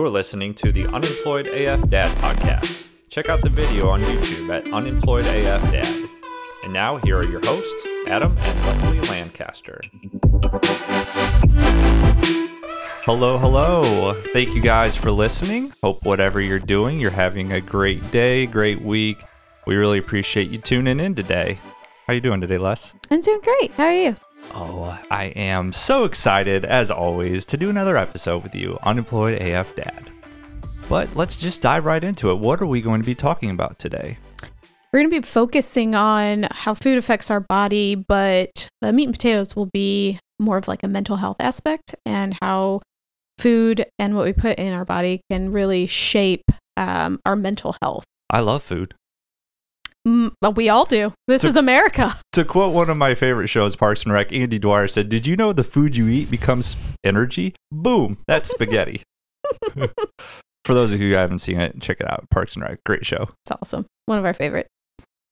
You're listening to the Unemployed AF Dad podcast. Check out the video on YouTube at Unemployed AF Dad. And now, here are your hosts, Adam and Leslie Lancaster. Hello, hello. Thank you guys for listening. Hope whatever you're doing, you're having a great day, great week. We really appreciate you tuning in today. How are you doing today, Les? I'm doing great. How are you? Oh, I am so excited, as always, to do another episode with you, Unemployed AF Dad. But let's just dive right into it. What are we going to be talking about today? We're going to be focusing on how food affects our body, but the meat and potatoes will be more of like a mental health aspect and how food and what we put in our body can really shape um, our mental health. I love food. Mm, but we all do. This To- is America. To quote one of my favorite shows, Parks and Rec, Andy Dwyer said, Did you know the food you eat becomes energy? Boom, that's spaghetti. For those of you who haven't seen it, check it out. Parks and Rec, great show. It's awesome. One of our favorite.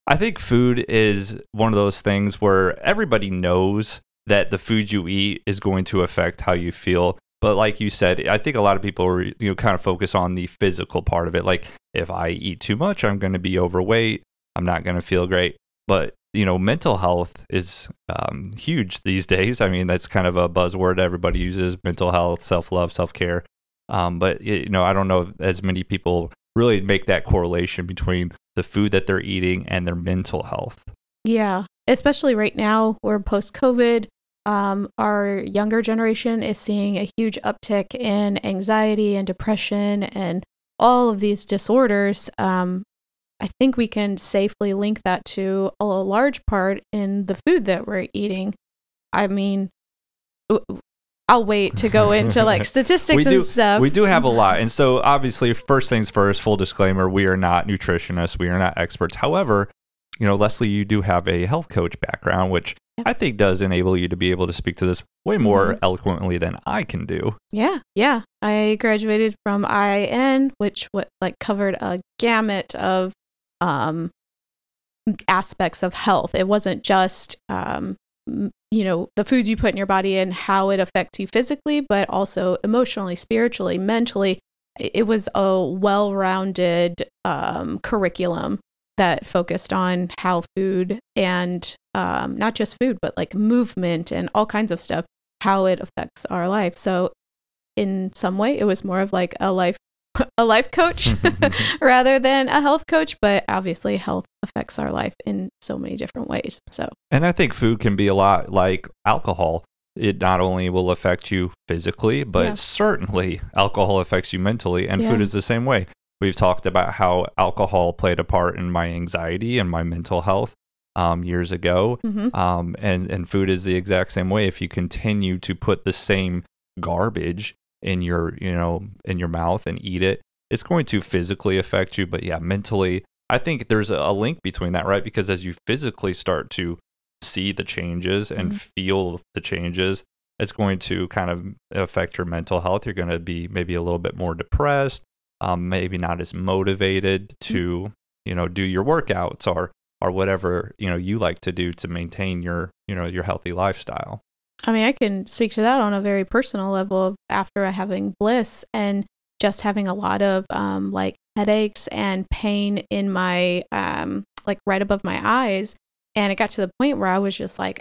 I think food is one of those things where everybody knows that the food you eat is going to affect how you feel. But like you said, I think a lot of people are, you know kind of focus on the physical part of it. Like if I eat too much, I'm going to be overweight. I'm not going to feel great. But you know, mental health is um, huge these days. I mean, that's kind of a buzzword everybody uses: mental health, self love, self care. Um, but you know, I don't know as many people really make that correlation between the food that they're eating and their mental health. Yeah. Especially right now, we're post COVID. Um, our younger generation is seeing a huge uptick in anxiety and depression and all of these disorders. Um, I think we can safely link that to a large part in the food that we're eating. I mean, I'll wait to go into like statistics and stuff. We do have a lot. And so, obviously, first things first, full disclaimer we are not nutritionists, we are not experts. However, you know, Leslie, you do have a health coach background, which. I think does enable you to be able to speak to this way more Mhm. eloquently than I can do. Yeah, yeah. I graduated from IIN, which what like covered a gamut of um aspects of health. It wasn't just um you know, the food you put in your body and how it affects you physically, but also emotionally, spiritually, mentally. It was a well-rounded um curriculum that focused on how food and um not just food, but like movement and all kinds of stuff how it affects our life. So in some way it was more of like a life a life coach rather than a health coach, but obviously health affects our life in so many different ways. So And I think food can be a lot like alcohol. It not only will affect you physically, but Yeah. certainly alcohol affects you mentally, and food is the same way. We've talked about how alcohol played a part in my anxiety and my mental health um, years ago. mhm. Um, and, and food is the exact same way. If you continue to put the same garbage in your, you know, in your mouth and eat it, it's going to physically affect you. But yeah, mentally, I think there's a, link between that, right? Because as you physically start to see the changes and Mhm. feel the changes, it's going to kind of affect your mental health. You're going to be maybe a little bit more depressed, um, maybe not as motivated to, you know, do your workouts or or whatever you know you like to do to maintain your you know your healthy lifestyle. I mean, I can speak to that on a very personal level after having bliss and just having a lot of um, like headaches and pain in my um, like right above my eyes. And it got to the point where I was just like,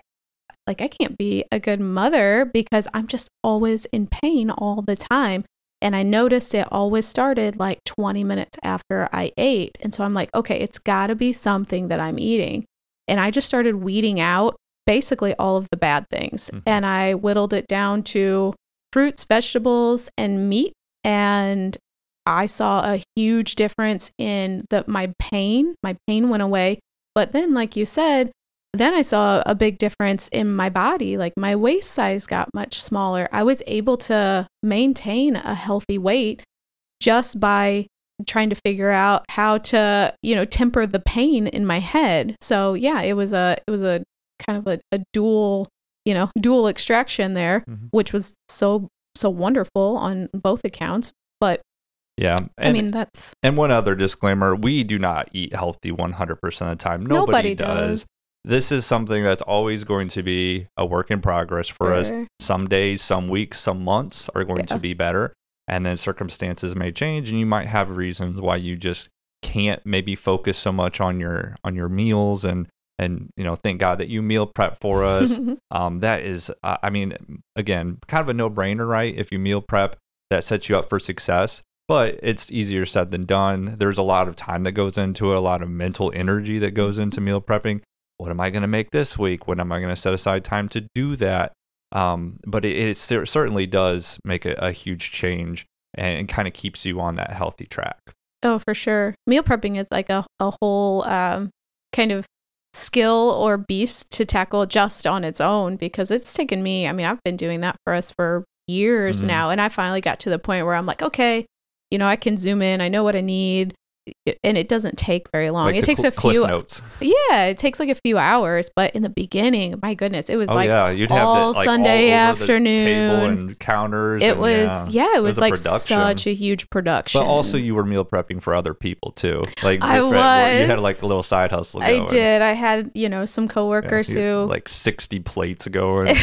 like I can't be a good mother because I'm just always in pain all the time. And I noticed it always started like 20 minutes after I ate. And so I'm like, okay, it's got to be something that I'm eating. And I just started weeding out basically all of the bad things. Mhm. And I whittled it down to fruits, vegetables, and meat. And I saw a huge difference in the my pain. My pain went away. But then, like you said, then I saw a big difference in my body. Like my waist size got much smaller. I was able to maintain a healthy weight just by trying to figure out how to, you know, temper the pain in my head. So yeah, it was a it was a kind of a, a dual, you know, dual extraction there, Mhm. which was so so wonderful on both accounts. But Yeah, and I mean, that's and one other disclaimer: we do not eat healthy 100 percent of the time. Nobody, Nobody does. does. This is something that's always going to be a work in progress for us. Some days, some weeks, some months are going to be better. and then circumstances may change and you might have reasons why you just can't maybe focus so much on your on your meals and and you know thank god that you meal prep for us. Um, that is uh, i mean again kind of a no-brainer right? If you meal prep that sets you up for success but it's easier said than done. There's a lot of time that goes into it a lot of mental energy that goes into meal prepping. What am i going to make this week? When am i going to set aside time to do that? Um, but it, it certainly does make a, a huge change and kind of keeps you on that healthy track. Oh, for sure. Meal prepping is like a, a whole um, kind of skill or beast to tackle just on its own because it's taken me, I mean, I've been doing that for us for years Mhm. now. And I finally got to the point where I'm like, okay, you know, I can zoom in, I know what I need. And it doesn't take very long. Like it takes cl- a few, notes yeah, it takes like a few hours. But in the beginning, my goodness, it was oh like yeah you'd have all like Sunday all the afternoon. and counters it and, was, yeah. yeah, it was was like production. such a huge production. But also, you were meal prepping for other people too. Like I different- You had like a little side hustle. I did. I had, you know, some coworkers had, who like sixty plates going.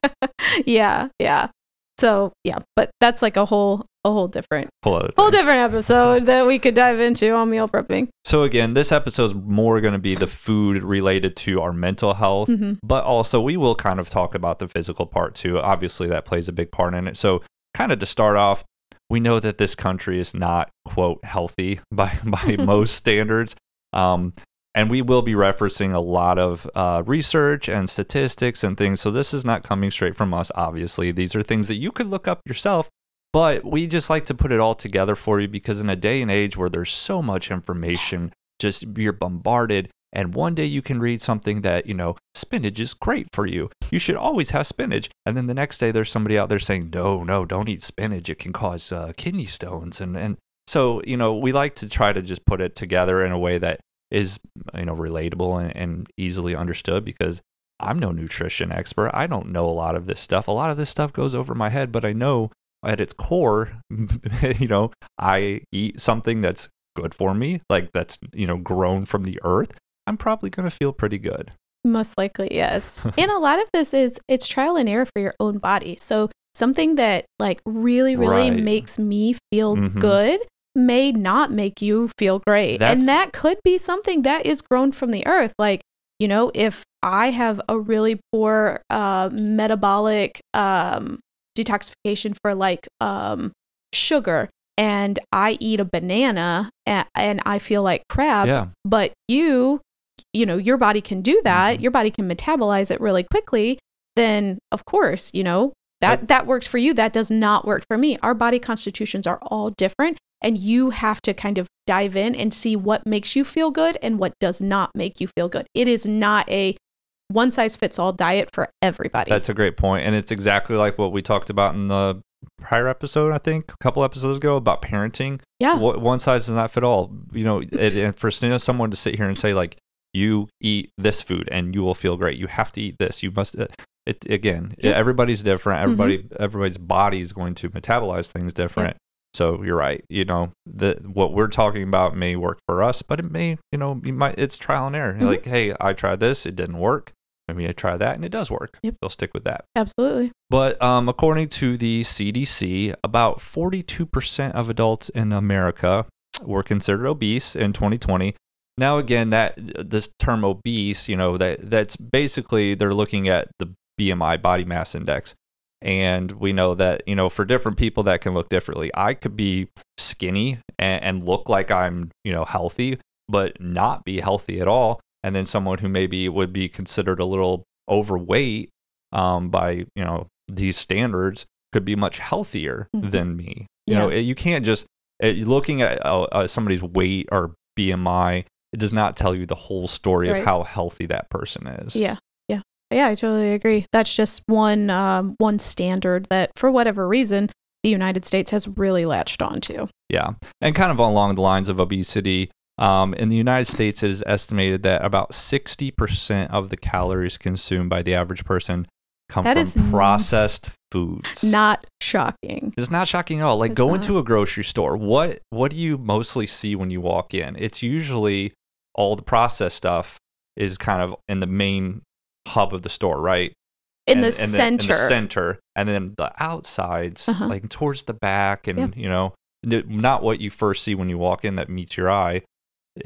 yeah, yeah. So yeah, but that's like a whole a whole different whole whole different episode that we could dive into on meal prepping. So again, this episode is more going to be the food related to our mental health, Mhm. but also we will kind of talk about the physical part too. Obviously, that plays a big part in it. So, kind of to start off, we know that this country is not quote healthy by by most standards. Um, and we will be referencing a lot of uh, research and statistics and things. So this is not coming straight from us. Obviously, these are things that you could look up yourself. But we just like to put it all together for you because in a day and age where there's so much information, just you're bombarded. And one day you can read something that, you know, spinach is great for you. You should always have spinach. And then the next day there's somebody out there saying, no, no, don't eat spinach. It can cause uh, kidney stones. And, and so, you know, we like to try to just put it together in a way that is, you know, relatable and, and easily understood because I'm no nutrition expert. I don't know a lot of this stuff. A lot of this stuff goes over my head, but I know at its core, you know, I eat something that's good for me, like that's, you know, grown from the earth. I'm probably going to feel pretty good. Most likely, yes. and a lot of this is it's trial and error for your own body. So something that like really, really Right. makes me feel Mhm. good may not make you feel great. That's- and that could be something that is grown from the earth. Like, you know, if I have a really poor uh, metabolic um, detoxification for like um, sugar and I eat a banana and, and I feel like crap, yeah. but you you know your body can do that. Mhm. your body can metabolize it really quickly then of course you know that But- that works for you. That does not work for me. Our body constitutions are all different and you have to kind of dive in and see what makes you feel good and what does not make you feel good. It is not a one size fits all diet for everybody That's a great point, and it's exactly like what we talked about in the prior episode. I think a couple episodes ago about parenting. yeah One size does not fit all. You know, and, and for someone to sit here and say like, "You eat this food and you will feel great. You have to eat this. You must." uh, It again, Yep. everybody's different. Everybody, everybody's body is going to metabolize things different. So you're right. You know, what we're talking about may work for us, but it may, you know, you might. It's trial and error. Mhm. Like, hey, I tried this, it didn't work. Maybe I try that and it does work. Yep. They'll stick with that. absolutely But um, according to the CDC, about 42% of adults in America were considered obese in 2020. Now, again, that this term obese, you know, that that's basically they're looking at the BMI body mass index. And we know that, you know, for different people that can look differently. I could be skinny and, and look like I'm, you know, healthy, but not be healthy at all. And then someone who maybe would be considered a little overweight um, by you know these standards could be much healthier Mhm. than me. You know, you can't just uh, looking at uh, uh, somebody's weight or BMI. It does not tell you the whole story Right. of how healthy that person is. Yeah, yeah, yeah. I totally agree. That's just one um, one standard that, for whatever reason, the United States has really latched onto. Yeah. And kind of along the lines of obesity, um, in the United States, it is estimated that about 60% of the calories consumed by the average person come That from processed foods. Not shocking. It's not shocking at all. Like It's go not. into a grocery store. What what do you mostly see when you walk in? It's usually all the processed stuff is kind of in the main hub of the store, right? In And- the and center, in the center, and then the outsides, Uh-huh. like towards the back, and Yeah. you know, not what you first see when you walk in that meets your eye.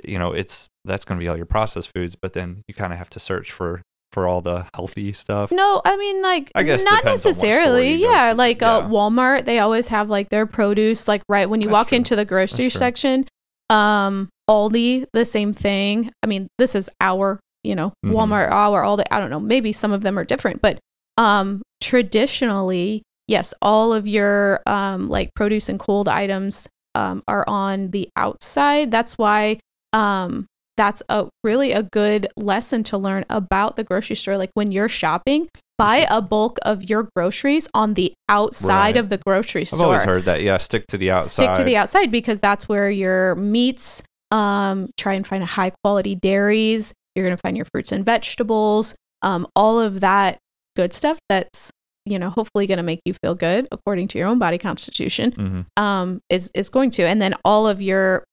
You know, it's that's going to be all your processed foods, but then you kind of have to search for for all the healthy stuff. No, I mean like I guess not depends on what store necessarily. Yeah, like uh, Walmart, they always have like their produce like right when you That's walk true. into the grocery section. Um, Aldi, the same thing. I mean, this is our, you know, Mhm. Walmart, our Aldi. I don't know. Maybe some of them are different, but um, traditionally, yes, all of your um like produce and cold items um are on the outside. That's why um that's a really a good lesson to learn about the grocery store. Like when you're shopping, buy a bulk of your groceries on the outside Right. of the grocery store. I've always heard that. Yeah, stick to the outside. Stick to the outside because that's where your meats. Um, try and find a high quality dairies. You're gonna find your fruits and vegetables. Um, all of that good stuff. That's you know hopefully gonna make you feel good according to your own body constitution Mhm. um, is is going to, and then all of your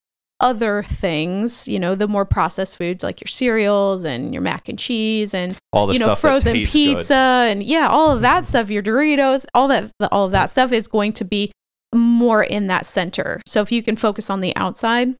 other things, you know, the more processed foods like your cereals and your mac and cheese and All the you know frozen pizza good. and yeah, all of that stuff, your Doritos, all that all of that stuff is going to be more in that center. So if you can focus on the outside,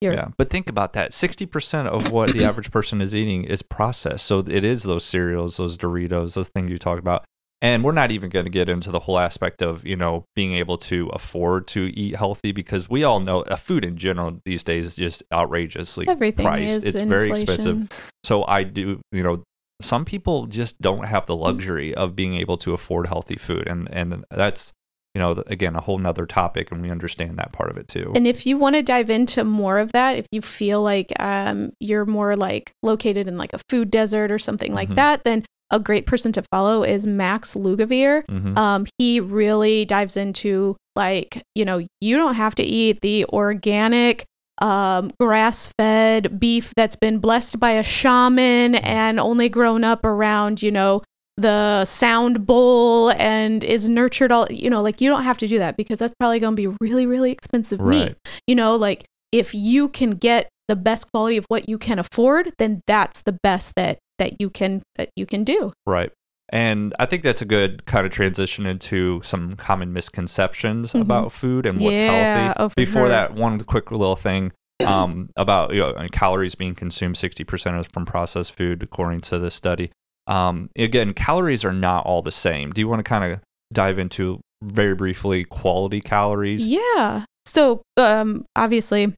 you're Yeah, but think about that. Sixty percent of what the average person is eating is processed. So it is those cereals, those Doritos, those things you talk about. And we're not even going to get into the whole aspect of you know being able to afford to eat healthy because we all know uh, food in general these days is just outrageously everything priced. is it's very expensive. So I do, you know, some people just don't have the luxury of being able to afford healthy food, and and that's you know again a whole nother topic, and we understand that part of it too. And if you want to dive into more of that, if you feel like um, you're more like located in like a food desert or something like Mhm. that, then a great person to follow is Max Lugavere. Mhm. Um, he really dives into like, you know, you don't have to eat the organic, um, grass fed beef that's been blessed by a shaman and only grown up around, you know, the sound bowl and is nurtured all, you know, like you don't have to do that because that's probably going to be really, really expensive meat. You know, like if you can get the best quality of what you can afford, then that's the best that that you can that you can do. Right. And I think that's a good kind of transition into some common misconceptions Mhm. about food and what's Yeah, healthy. oh, Before sure. that, one quick little thing um, about you know, calories being consumed 60% is from processed food, according to this study. Um, again, calories are not all the same. Do you want to kind of dive into very briefly quality calories? Yeah. So, um, obviously,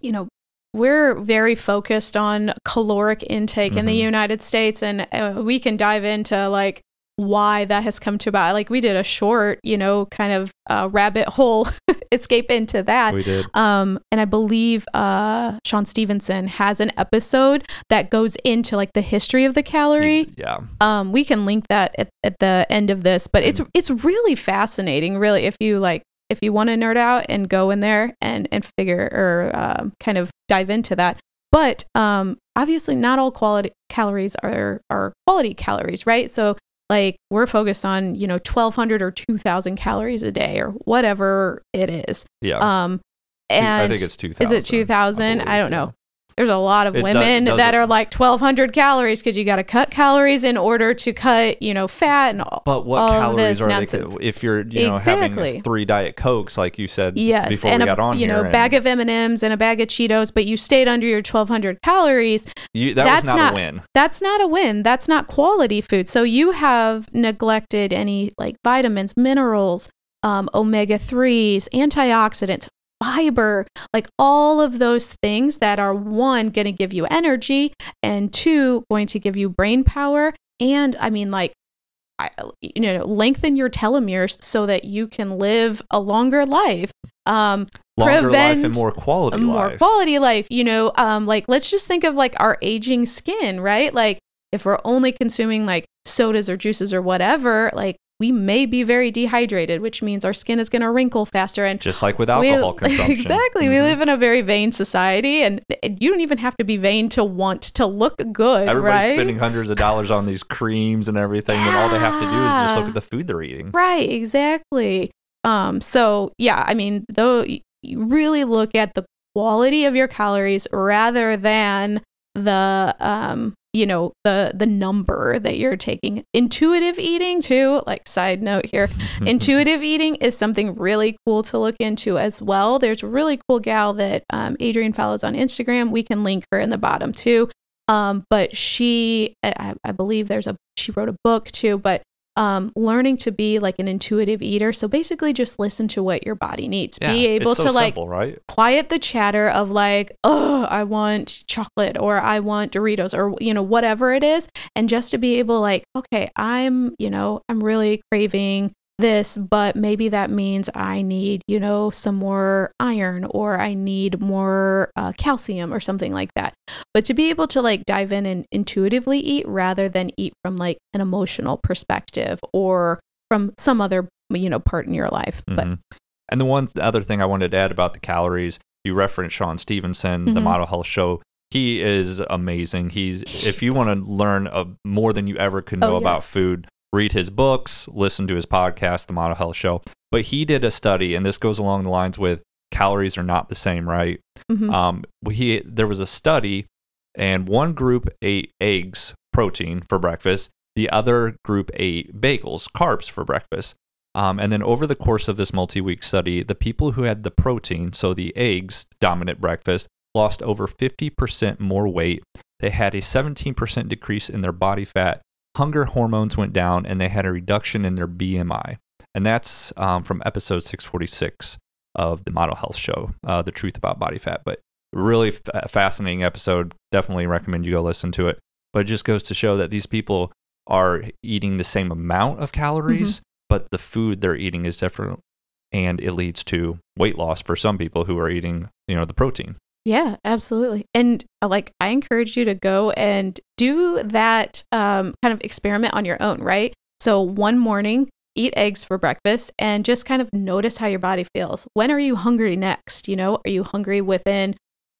you know, we're very focused on caloric intake in the Mhm. United States, and uh, we can dive into like why that has come to about. Like, we did a short, you know, kind of uh, rabbit hole escape into that. We did. Um, and I believe uh, Shawn Stevenson has an episode that goes into like the history of the calorie. Yeah. Um, we can link that at, at the end of this, but it's it's really fascinating. Really, if you like, if you want to nerd out and go in there and and figure or um, kind of dive into that. But um, obviously, not all quality calories are are quality calories, right? So like we're focused on you know 1200 or 2000 calories a day or whatever it is Yeah. um and I think it's 2000. is it 2000 I, believe, don't know. There's a lot of It women does that are like 1200 calories because you got to cut calories in order to cut you know fat and all But what all calories are nonsense. they? If you're, you know, Exactly. having three diet cokes, like you said yes before and we a got on you here, know and bag of m&ms and a bag of cheetos but you stayed under your 1200 calories you, that that's was not, not- a win. that's not a win that's not quality food so you have neglected any like vitamins minerals um, omega-3s antioxidants fiber like all of those things that are one going to give you energy and two going to give you brain power and i mean like I, you know lengthen your telomeres so that you can live a longer life um Longer life and prevent more quality more life. quality life you know um like let's just think of like our aging skin right like if we're only consuming like sodas or juices or whatever like we may be very dehydrated which means our skin is going to wrinkle faster and Just like with we- alcohol consumption. exactly we Mhm. live in a very vain society and you don't even have to be vain to want to look good Everybody's right spending hundreds of dollars on these creams and everything, and all they have to do is just look at the food they're eating. Right, exactly. Um, so yeah, I mean, though you really look at the quality of your calories rather than the um you know the the number that you're taking. Intuitive eating too like side note here intuitive eating is something really cool to look into as well. There's a really cool gal that um, adrian follows on instagram. We can link her in the bottom too. Um, but she I, I believe there's a she wrote a book too but um, learning to be like an intuitive eater. So basically, just listen to what your body needs. Yeah, be able so to like simple, right? quiet the chatter of like, oh, I want chocolate or I want Doritos or you know whatever it is, and just to be able like, okay, I'm you know I'm really craving this, but maybe that means I need, you know, some more iron or I need more uh, calcium or something like that. But to be able to like dive in and intuitively eat rather than eat from like an emotional perspective or from some other, you know, part in your life. But Mhm. And the one other thing I wanted to add about the calories, you referenced Shawn Stevenson, the Mhm. Model Health Show. He is amazing. He's if you want to learn uh more than you ever could know Oh, about food, read his books, listen to his podcast, The Model Health Show. But he did a study, and this goes along the lines with calories are not the same, right? mhm. Um, he there was a study, and one group ate eggs, protein for breakfast. The other group ate bagels, carbs for breakfast. Um, and then over the course of this multi-week study, the people who had the protein, so the eggs dominant breakfast, lost over 50% more weight. They had a 17% decrease in their body fat. Hunger hormones went down, and they had a reduction in their BMI. And that's um, from episode 646 of the Model Health Show, uh, The Truth About Body Fat. But really f- fascinating episode. Definitely recommend you go listen to it. But it just goes to show that these people are eating the same amount of calories, but the food they're eating is different. And it leads to weight loss for some people who are eating, you know, the protein. Yeah, absolutely. And uh, like, I encourage you to go and do that um, kind of experiment on your own, right? So, one morning, eat eggs for breakfast and just kind of notice how your body feels. When are you hungry next? You know, are you hungry within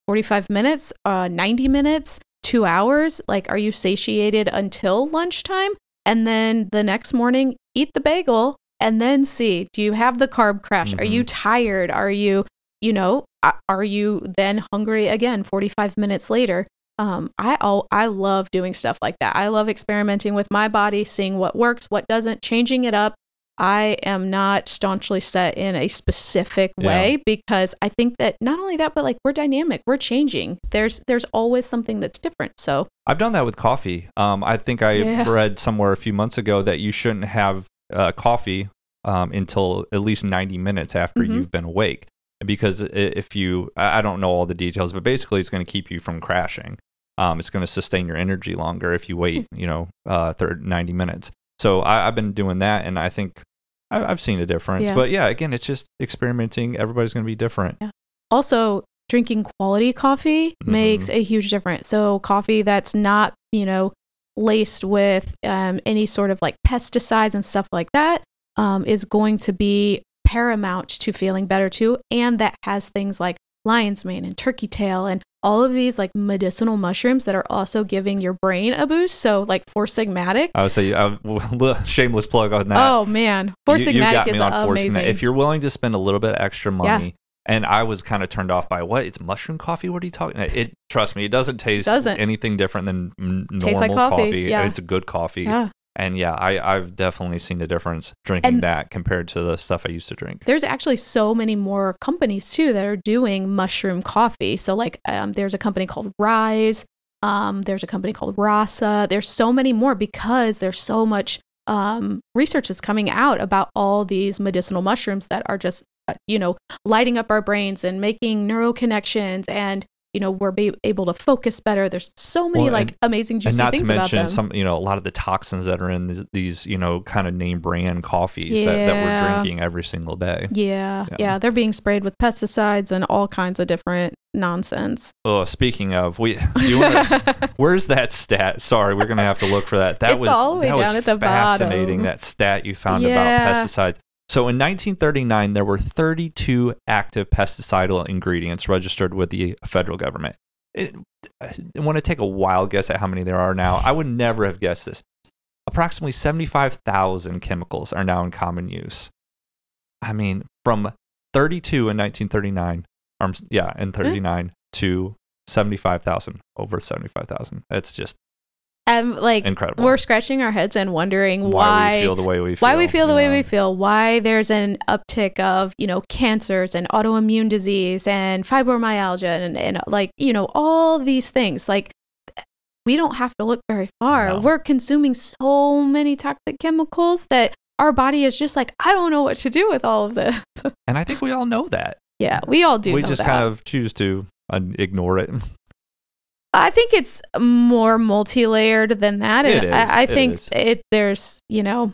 45 minutes, uh, 90 minutes, two hours? Like, are you satiated until lunchtime? And then the next morning, eat the bagel and then see do you have the carb crash? Are you tired? Are you you know, are you then hungry again 45 minutes later? Um, I al- I love doing stuff like that. I love experimenting with my body, seeing what works, what doesn't, changing it up. I am not staunchly set in a specific Yeah. way because I think that not only that, but like we're dynamic, we're changing. There's there's always something that's different. So I've done that with coffee. Um, I think I Yeah. read somewhere a few months ago that you shouldn't have uh, coffee um, until at least 90 minutes after Mhm. you've been awake. Because if you, I don't know all the details, but basically it's going to keep you from crashing. Um, it's going to sustain your energy longer if you wait, you know, uh, third 90 minutes. So I, I've been doing that, and I think I, I've seen a difference. Yeah. But yeah, again, it's just experimenting. Everybody's going to be different. also drinking quality coffee Mhm. makes a huge difference so coffee that's not you know laced with um, any sort of like pesticides and stuff like that um, is going to be paramount to feeling better too and that has things like lion's mane and turkey tail and all of these like medicinal mushrooms that are also giving your brain a boost so like four sigmatic I would say, uh, shameless plug on that. oh man four you, sigmatic is me on Four amazing Sigmatic. If you're willing to spend a little bit extra Yeah. money, and I was kind of turned off by what it's mushroom coffee. What are you talking? It trust me, it doesn't taste Doesn't. anything different than normal like coffee, yeah. It's a good coffee, yeah and yeah, I I've definitely seen a difference drinking And- that compared to the stuff I used to drink. there's actually so many more companies too that are doing mushroom coffee. So like um, there's a company called Ryze. Um, there's a company called Rasa. There's so many more because there's so much um, research is coming out about all these medicinal mushrooms that are just uh, you know lighting up our brains and making neural connections and you know we're be able to focus better. There's so many Well, like and- amazing juicy and not to things about mention them. some, you know, a lot of the toxins that are in these, these you know, kind of name brand coffees that, that we're drinking every single day. yeah, Yeah. yeah, they're being sprayed with pesticides and all kinds of different nonsense. Oh, speaking of, we, you wanna, Where's that stat? Sorry, we're gonna have to look for that. That It's was all the way that down was at the fascinating. bottom. That stat you found Yeah. about pesticides. So in 1939, there were 32 active pesticidal ingredients registered with the federal government. It, I want to take a wild guess at how many there are now. I would never have guessed this. Approximately 75,000 chemicals are now in common use. I mean, from 32 in 1939, um, yeah, in 39 to 75,000, over 75,000. That's just and like Incredible. we're scratching our heads and wondering why, why we feel the way we feel. why we feel the way we feel, why there's an uptick of, you know, cancers and autoimmune disease and fibromyalgia and, and like, you know, all these things. Like, we don't have to look very far. No. We're consuming so many toxic chemicals that our body is just like, I don't know what to do with all of this. And I think we all know that. yeah, we all do. we just that. kind of choose to ignore it. I think it's more multi-layered than that. It and is, I, I it think is. it there's you know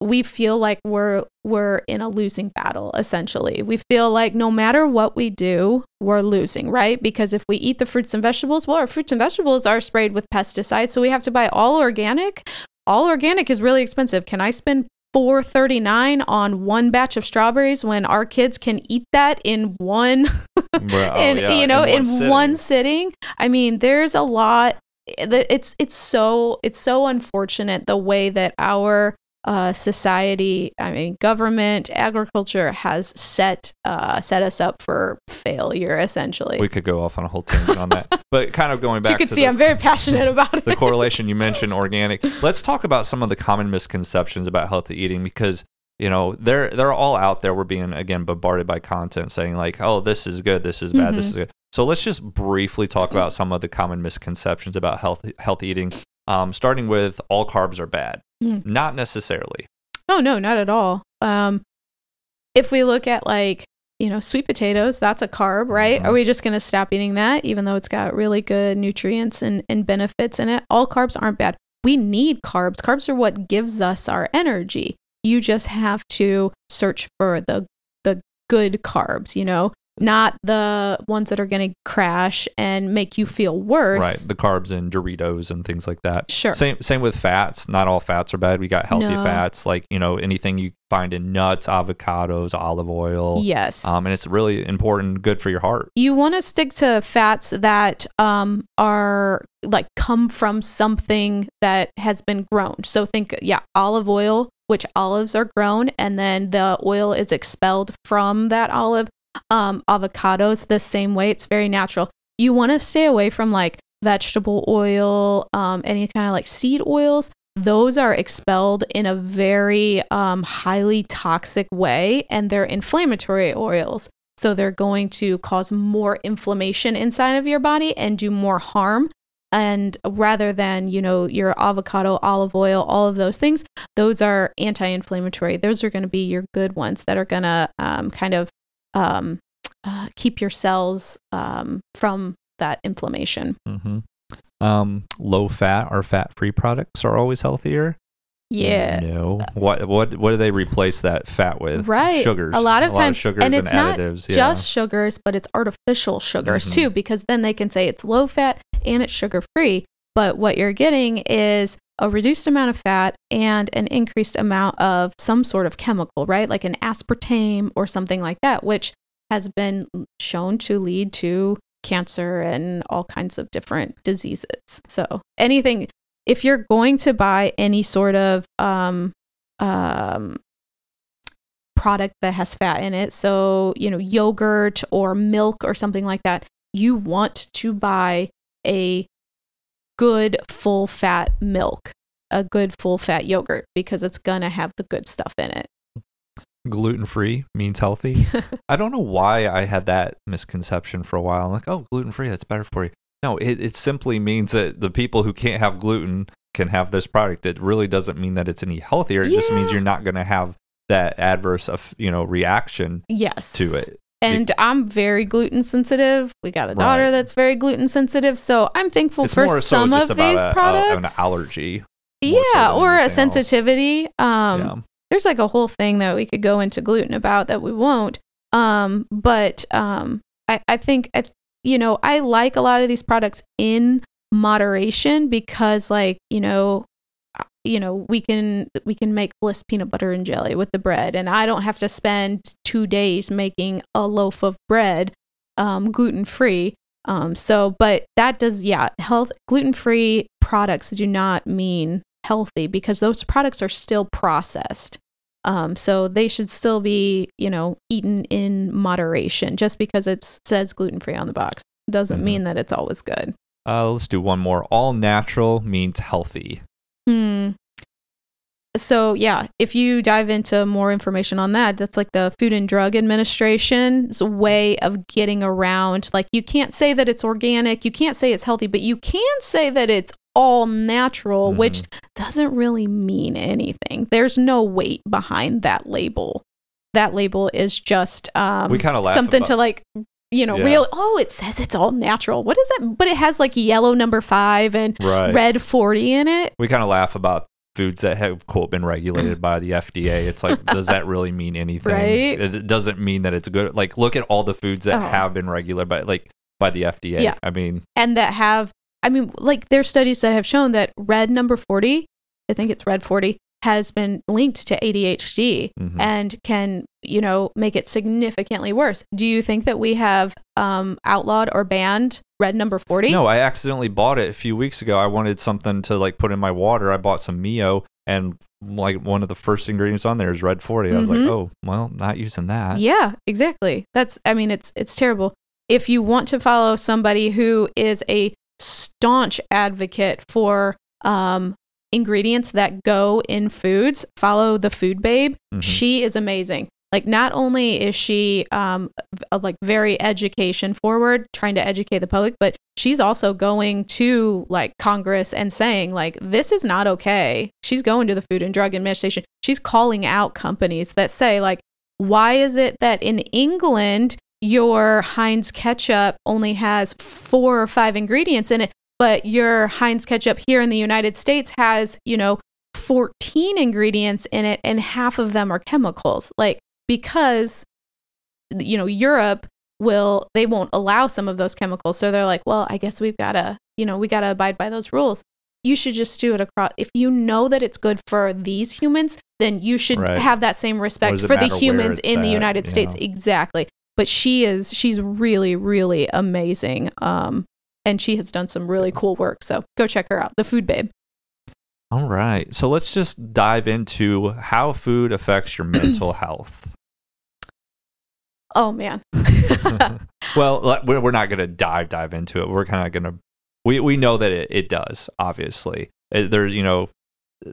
we feel like we're we're in a losing battle essentially. We feel like no matter what we do, we're losing, right? Because if we eat the fruits and vegetables, well, our fruits and vegetables are sprayed with pesticides, so we have to buy all organic. All organic is really expensive. Can I spend 439 on one batch of strawberries when our kids can eat that in one Bro, oh, in yeah, you know in, sitting. one sitting i mean there's a lot eh, it's it's so it's so unfortunate the way that our uh, society i mean government agriculture has set uh, set us up for failure essentially We could go off on a whole tangent on that. But kind of going back you can to see the, i'm very passionate about it the correlation you mentioned organic. Let's talk about some of the common misconceptions about healthy eating because you know they're they're all out there. We're being again bombarded by content saying like, oh, this is good, this is bad, this Mhm. is good. So let's just briefly talk about some of the common misconceptions about healthy healthy eating. Um, starting with all carbs are bad. Mm. Not necessarily. Oh no, not at all. Um, if we look at like you know sweet potatoes, that's a carb, right? Mhm. Are we just going to stop eating that, even though it's got really good nutrients and, and benefits in it? All carbs aren't bad. We need carbs. Carbs are what gives us our energy. You just have to search for the the good carbs. You know, not the ones that are going to crash and make you feel worse. Right. The carbs and Doritos and things like that. Sure. Same same with fats. Not all fats are bad. We got healthy No. fats like, you know, anything you find in nuts, avocados, olive oil. Yes. Um, and it's really important, good for your heart. you want to stick to fats that um, are like come from something that has been grown. So think, yeah, olive oil, which olives are grown, and then the oil is expelled from that olive. Um, avocados, the same way, it's very natural. You want to stay away from like vegetable oil, um, any kind of like seed oils. Those are expelled in a very um, highly toxic way, and they're inflammatory oils. So they're going to cause more inflammation inside of your body and do more harm. And rather than, you know, your avocado, olive oil, all of those things, those are anti inflammatory. Those are going to be your good ones that are going to um, kind of um, uh, keep your cells um, from that inflammation. hmm Um, low fat or fat free products are always healthier. Yeah. No. What what what do they replace that fat with? Right. Sugars. A lot of times, of sugars and it's not additives. yeah. just sugars, but it's artificial sugars Mhm. too, because then they can say it's low fat and it's sugar free. But what you're getting is a reduced amount of fat and an increased amount of some sort of chemical, right? Like an aspartame or something like that, which has been shown to lead to cancer and all kinds of different diseases. So anything, if you're going to buy any sort of um, um, product that has fat in it, so you know yogurt or milk or something like that, you want to buy a good full fat milk, a good full fat yogurt because it's gonna have the good stuff in it. gluten free means healthy. I don't know why I had that misconception for a while. I'm like, oh, gluten free, that's better for you. No, it, it simply means that the people who can't have gluten can have this product. It really doesn't mean that it's any healthier. It just means you're not going to have that adverse, of, you know, reaction Yes. to it. And I'm very gluten sensitive. We got a daughter Right. that's very gluten sensitive, so I'm thankful it's for some so of these a- a- products. an allergy. more so Yeah, or a else. sensitivity. Um, yeah. there's like a whole thing that we could go into gluten about that we won't. Um, but um, I, I think I, you know I like a lot of these products in moderation because like you know you know we can we can make bliss peanut butter and jelly with the bread and i don't have to spend two days making a loaf of bread um, gluten free um, so but that does yeah health gluten free products do not mean healthy because those products are still processed um, so they should still be you know eaten in moderation just because it says gluten free on the box doesn't Mhm. mean that it's always good Uh, let's do one more. All natural means healthy. Hmm. So yeah, if you dive into more information on that, that's like the Food and Drug Administration's way of getting around. Like you can't say that it's organic, you can't say it's healthy, but you can say that it's all natural, which doesn't really mean anything. There's no weight behind that label. That label is just um, We kinda laugh something to like you know Yeah. real oh it says it's all natural what is that but it has like yellow number five and Right. red 40 in it We kind of laugh about foods that have quote been regulated by the FDA. It's like, does that really mean anything? Right. It doesn't mean that it's good. Like, look at all the foods that Oh. have been regulated by like by the FDA. Yeah. I mean, and that have i mean like there's studies that have shown that red number 40 i think it's red 40 has been linked to adhd mhm. and can you know make it significantly worse do you think that we have um, outlawed or banned red number 40 no, I accidentally bought it a few weeks ago. I wanted something to like put in my water. I bought some Mio, and like one of the first ingredients on there is red forty. I was like, Mhm. oh, well, not using that. yeah exactly that's i mean it's it's terrible if you want to follow somebody who is a staunch advocate for um, ingredients that go in foods follow the food babe Mhm. she is amazing. Like not only is she um v- uh, like very education forward trying to educate the public but she's also going to like congress and saying like this is not okay. She's going to the food and drug administration. She's calling out companies that say like why is it that in england your heinz ketchup only has four or five ingredients in it but your heinz ketchup here in the united states has you know 14 ingredients in it and half of them are chemicals. Like because you know Europe will they won't allow some of those chemicals. So they're like well I guess we've got to you know we got to abide by those rules. You should just do it across if you know that it's good for these humans then you should Right. have that same respect for the humans in the United States. know? exactly. But she is she's really really amazing um and she has done some really cool work so go check her out the food babe All right. So let's just dive into how food affects your mental health. oh man well, we're not going to dive dive into it. We're kind of going to we we know that it, it does. Obviously, It- there's you know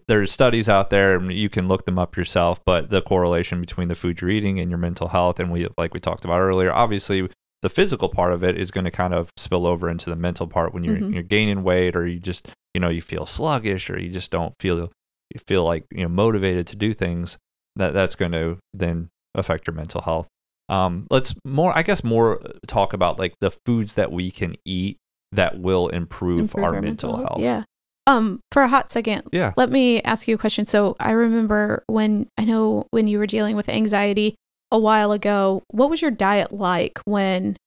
there's studies out there and you can look them up yourself. But the correlation between the food you're eating and your mental health, and we like we talked about earlier, obviously the physical part of it is going to kind of spill over into the mental part when you're Mhm. you're gaining weight or you just you know you feel sluggish or you just don't feel you feel like you know motivated to do things that that's going to then affect your mental health um let's more i guess more talk about like the foods that we can eat that will improve, improve our, mental health Yeah. Um, for a hot second, yeah let me ask you a question. So I remember when I know when you were dealing with anxiety a while ago, what was your diet like when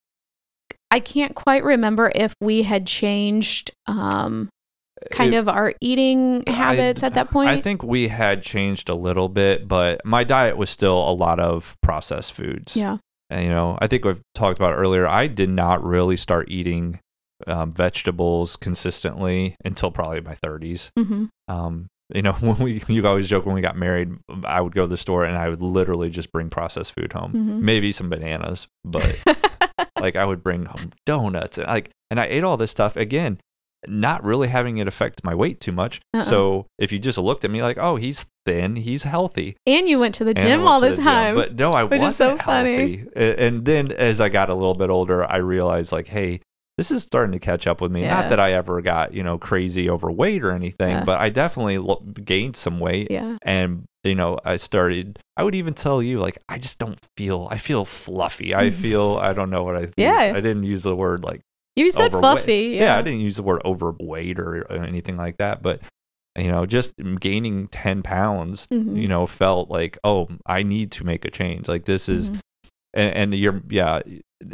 I can't quite remember if we had changed um kind It- of our eating habits I- at that point. I think we had changed a little bit, but my diet was still a lot of processed foods. yeah. And, you know, I think we've talked about earlier. I did not really start eating um, vegetables consistently until probably my 30s. hmm Um, you know, when we you always joke when we got married, I would go to the store and I would literally just bring processed food home, Mhm. maybe some bananas, but like I would bring home donuts and like, and I ate all this stuff again, not really having it affect my weight too much. Uh-uh. So if you just looked at me like, oh, he's thin, he's healthy, and you went to the gym all the gym. time. But no, I wasn't so funny. healthy. A- And then as I got a little bit older, I realized like, hey, this is starting to catch up with me. Yeah. Not that I ever got you know crazy overweight or anything, Yeah. but I definitely lo- gained some weight. yeah. And you know, I started. I would even tell you like, I just don't feel. I feel fluffy. I feel. I don't know what I. Used. Yeah. I didn't use the word like You said overweight. fluffy. Yeah. Yeah. I didn't use the word overweight or, or anything like that. But you know, just gaining ten pounds, Mhm. you know, felt like, oh, I need to make a change. Like this is, Mhm. and, and you're, yeah,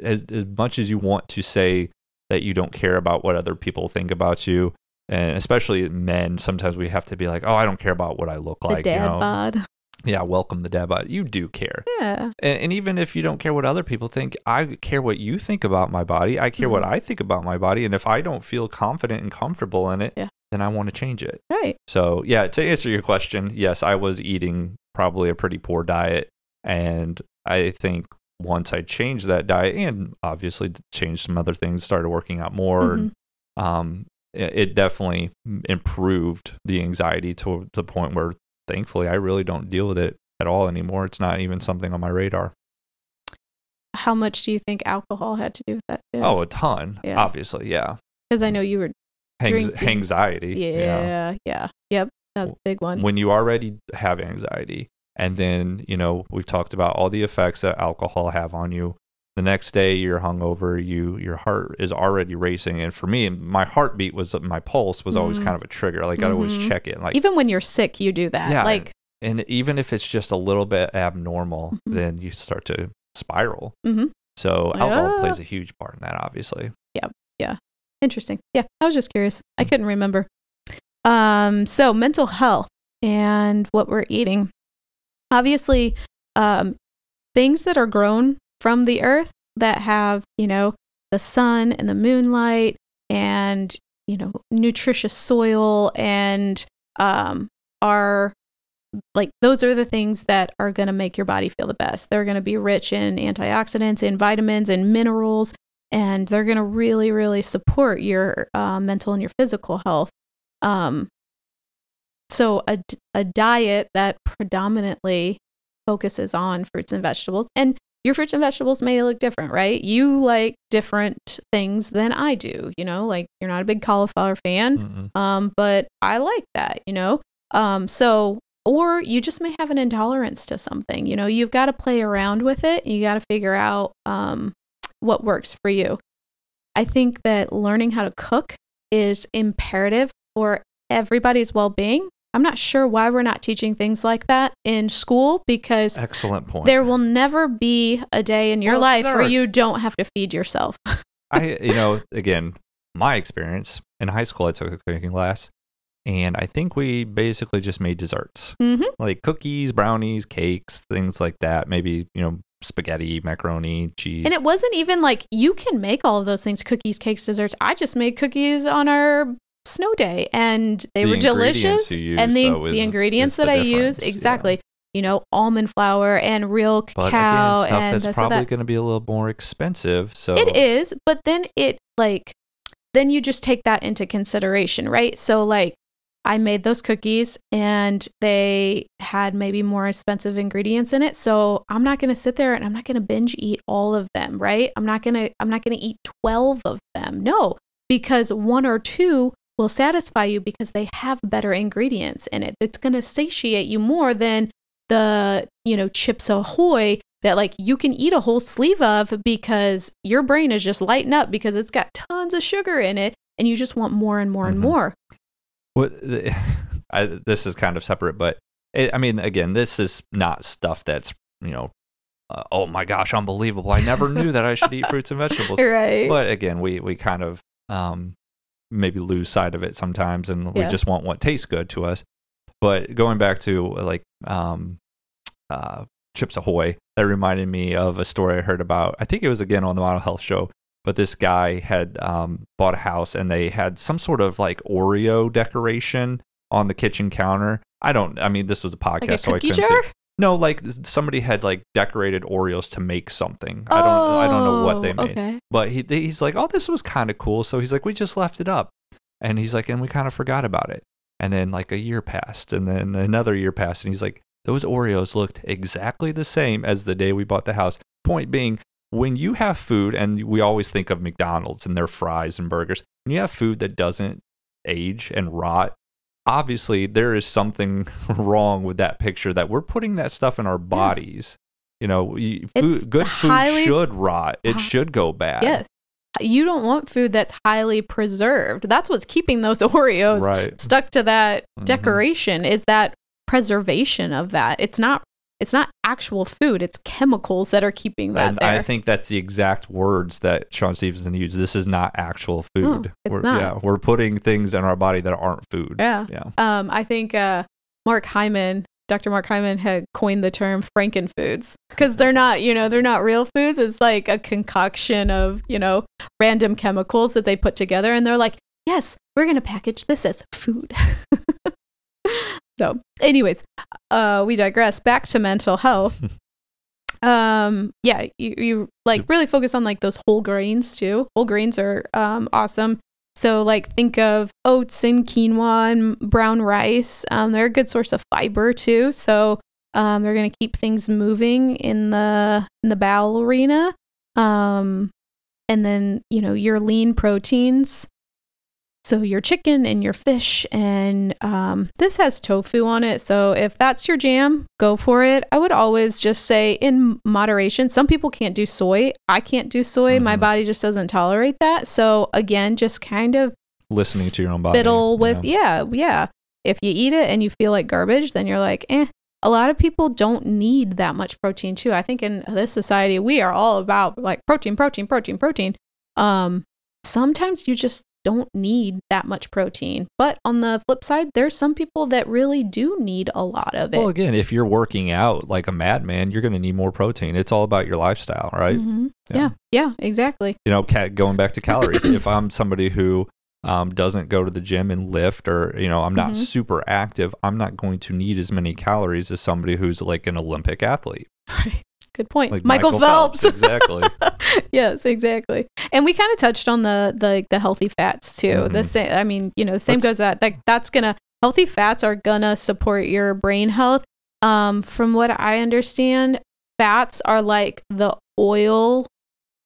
as as much as you want to say that you don't care about what other people think about you. And especially men, sometimes we have to be like, "Oh, I don't care about what I look the like." dad you know? bod. Yeah, welcome the dad bod. You do care, Yeah. and, and even if you don't care what other people think, I care what you think about my body. I care what Mm-hmm. I think about my body, and if I don't feel confident and comfortable in it, Yeah. then I want to change it. Right. So yeah, to answer your question, yes, I was eating probably a pretty poor diet, and I think once I changed that diet and obviously changed some other things, started working out more, and um, it, it definitely improved the anxiety to the point where thankfully I really don't deal with it at all anymore. It's not even something on my radar. How much do you think alcohol had to do with that? Too? Oh, a ton. Yeah. Obviously, yeah. because I know you were. Drinking. anxiety. Yeah, yeah, yep. That's a big one. When you already have anxiety, and then you know we've talked about all the effects that alcohol have on you. The next day you're hungover. You your heart is already racing, and for me, my heartbeat was my pulse was always Mhm. kind of a trigger. Like I'd always Mhm. check it. Like Even when you're sick, you do that. Yeah, Like, and even if it's just a little bit abnormal, Mhm. then you start to spiral. Mhm. So alcohol Yeah. plays a huge part in that, obviously. Yeah. Yeah. Interesting. Yeah, I was just curious. I couldn't remember. Um, so mental health and what we're eating. Obviously, um, things that are grown from the earth that have, you know, the sun and the moonlight and, you know, nutritious soil and um, are like those are the things that are going to make your body feel the best. They're going to be rich in antioxidants and vitamins and minerals and they're going to really really support your uh, mental and your physical health um, so a, a diet that predominantly focuses on fruits and vegetables and your fruits and vegetables may look different right you like different things than i do you know like you're not a big cauliflower fan Mm-mm. um, but I like that, you know. Um, so or you just may have an intolerance to something, you know. You've got to play around with it. You got to figure out um, what works for you. I think that learning how to cook is imperative for everybody's well-being. I'm not sure why we're not teaching things like that in school because Excellent point. there will never be a day in your Well, life where are- you don't have to feed yourself. I, you know, again, my experience in high school, I took a cooking class, and I think we basically just made desserts, hmm like cookies, brownies, cakes, things like that. Maybe you know, spaghetti, macaroni, cheese. And it wasn't even like you can make all of those things cookies, cakes, desserts. I just made cookies on our snow day and they The were delicious. use, and the, though, is- the ingredients is the that I use, difference, yeah. exactly. You know, almond flour and real cacao again, stuff and that's probably that. going to be a little more expensive. So It is, but then it like then you just take that into consideration, right? So like I made those cookies and they had maybe more expensive ingredients in it. So I'm not going to sit there and I'm not going to binge eat all of them, right? I'm not going to I'm not going to eat 12 of them. No, because one or two will satisfy you because they have better ingredients in it. It's going to satiate you more than the, you know, chips ahoy that like you can eat a whole sleeve of because your brain is just lighting up because it's got tons of sugar in it and you just want more and more and Mhm. more. What I, this is kind of separate, but it, I mean, again, this is not stuff that's you know, uh, oh my gosh, unbelievable! I never knew that I should eat fruits and vegetables. Right. But again, we we kind of um, maybe lose sight of it sometimes, and we just want what tastes good to us. But going back to like um, uh, Chips Ahoy, that reminded me of a story I heard about. I think it was again on the Model Health Show. But this guy had um, bought a house, and they had some sort of like Oreo decoration on the kitchen counter. I don't. I mean, this was a podcast, like a so I couldn't jar? say. No, like somebody had like decorated Oreos to make something. I don't. I don't know what they Oh, made. Okay. But he he's like, oh, this was kind of cool. So he's like, we just left it up, and he's like, and we kind of forgot about it. And then like a year passed, and then another year passed, and he's like, those Oreos looked exactly the same as the day we bought the house. Point being, when you have food, and we always think of McDonald's and their fries and burgers, when you have food that doesn't age and rot, obviously there is something wrong with that picture that we're putting that stuff in our bodies. You know, you- food, good food should rot. It Hi- should go bad. Yes. You don't want food that's highly preserved. That's what's keeping those Oreos Right. stuck to that Mhm. decoration is that preservation of that. It's not it's not actual food, it's chemicals that are keeping that And there. I think that's the exact words that Shawn Stevenson used. This is not actual food. it's we're, not. Yeah, we're putting things in our body that aren't food. yeah. Yeah. Um, I think uh, Mark Hyman, Dr. Mark Hyman, had coined the term Frankenfoods because they're not, you know, they're not real foods. It's like a concoction of, you know, random chemicals that they put together, and they're like, yes, we're gonna package this as food. so, anyways, uh, we digress. Back to mental health. um, yeah, you, you like really focus on like those whole grains too. Whole grains are um awesome. So, like, think of oats and quinoa and brown rice. Um, they're a good source of fiber too. So, um, they're going to keep things moving in the in the bowel arena. Um, and then you know your lean proteins. So your chicken and your fish, and um, this has tofu on it. So if that's your jam, go for it. I would always just say in moderation. Some people can't do soy. I can't do soy. My Mhm. body just doesn't tolerate that. So again, just kind of Listening to your own body. fiddle with know. yeah yeah if you eat it and you feel like garbage then you're like eh a lot of people don't need that much protein too i think in this society we are all about like protein protein protein protein um sometimes you just don't need that much protein but on the flip side there's some people that really do need a lot of it Well, again, if you're working out like a madman, you're going to need more protein. It's all about your lifestyle, right? Mhm. Yeah. yeah yeah exactly You know, ca- going back to calories, if I'm somebody who um, doesn't go to the gym and lift, or you know, I'm not Mhm. super active, I'm not going to need as many calories as somebody who's like an Olympic athlete, right good point like michael, phelps, exactly. yes, exactly. And we kind of touched on the the the healthy fats too. The Mhm. same. I mean, you know, the same Let's- goes that like that's gonna healthy fats are gonna support your brain health. Um, from what I understand, fats are like the oil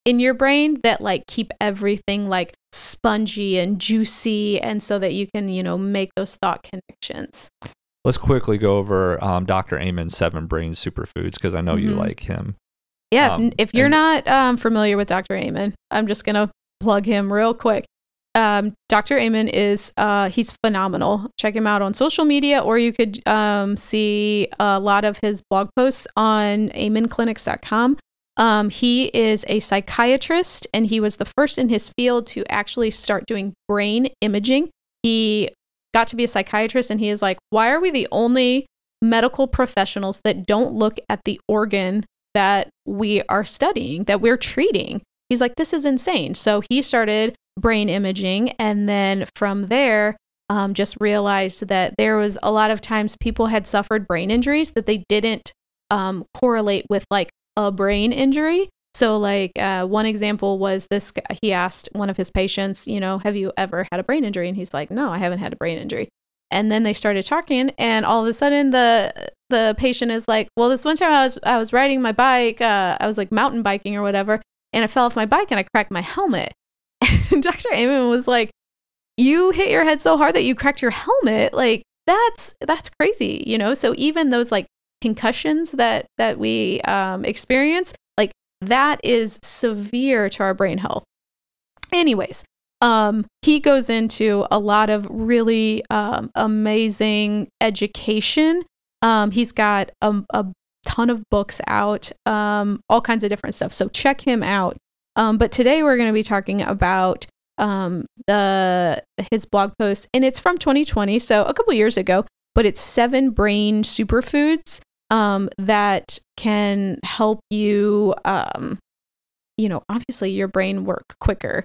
in your brain that like keep everything like spongy and juicy, and so that you can you know make those thought connections. Let's quickly go over um, Dr. Amen's seven brain superfoods because I know you Mhm. like him. Yeah, Um, if, if you're and- not um, familiar with Dr. Amen, I'm just gonna plug him real quick. Um, Dr. Amen is uh, he's phenomenal. Check him out on social media, or you could um, see a lot of his blog posts on amenclinics.com. Um, he is a psychiatrist, and he was the first in his field to actually start doing brain imaging. He got to be a psychiatrist, and he is like, why are we the only medical professionals that don't look at the organ that we are studying, that we're treating. He's like, this is insane. So he started brain imaging. And then from there, um, just realized that there was a lot of times people had suffered brain injuries that they didn't um, correlate with like a brain injury. So, like, uh, one example was this he asked one of his patients, you know, have you ever had a brain injury? And he's like, no, I haven't had a brain injury. And then they started talking, and all of a sudden, the the patient is like, "Well, this one time I was I was riding my bike, uh, I was like mountain biking or whatever, and I fell off my bike and I cracked my helmet." And Dr. Amen was like, "You hit your head so hard that you cracked your helmet? Like that's that's crazy, you know?" So even those like concussions that that we um, experience, that is severe to our brain health. Anyways, um, he goes into a lot of really um, amazing education. Um, he's got a, a ton of books out, um, all kinds of different stuff. So check him out. Um, but today we're going to be talking about um, the his blog post, and it's from 2020, so a couple years ago. But it's seven brain superfoods um, that can help you, um, you know, obviously your brain work quicker.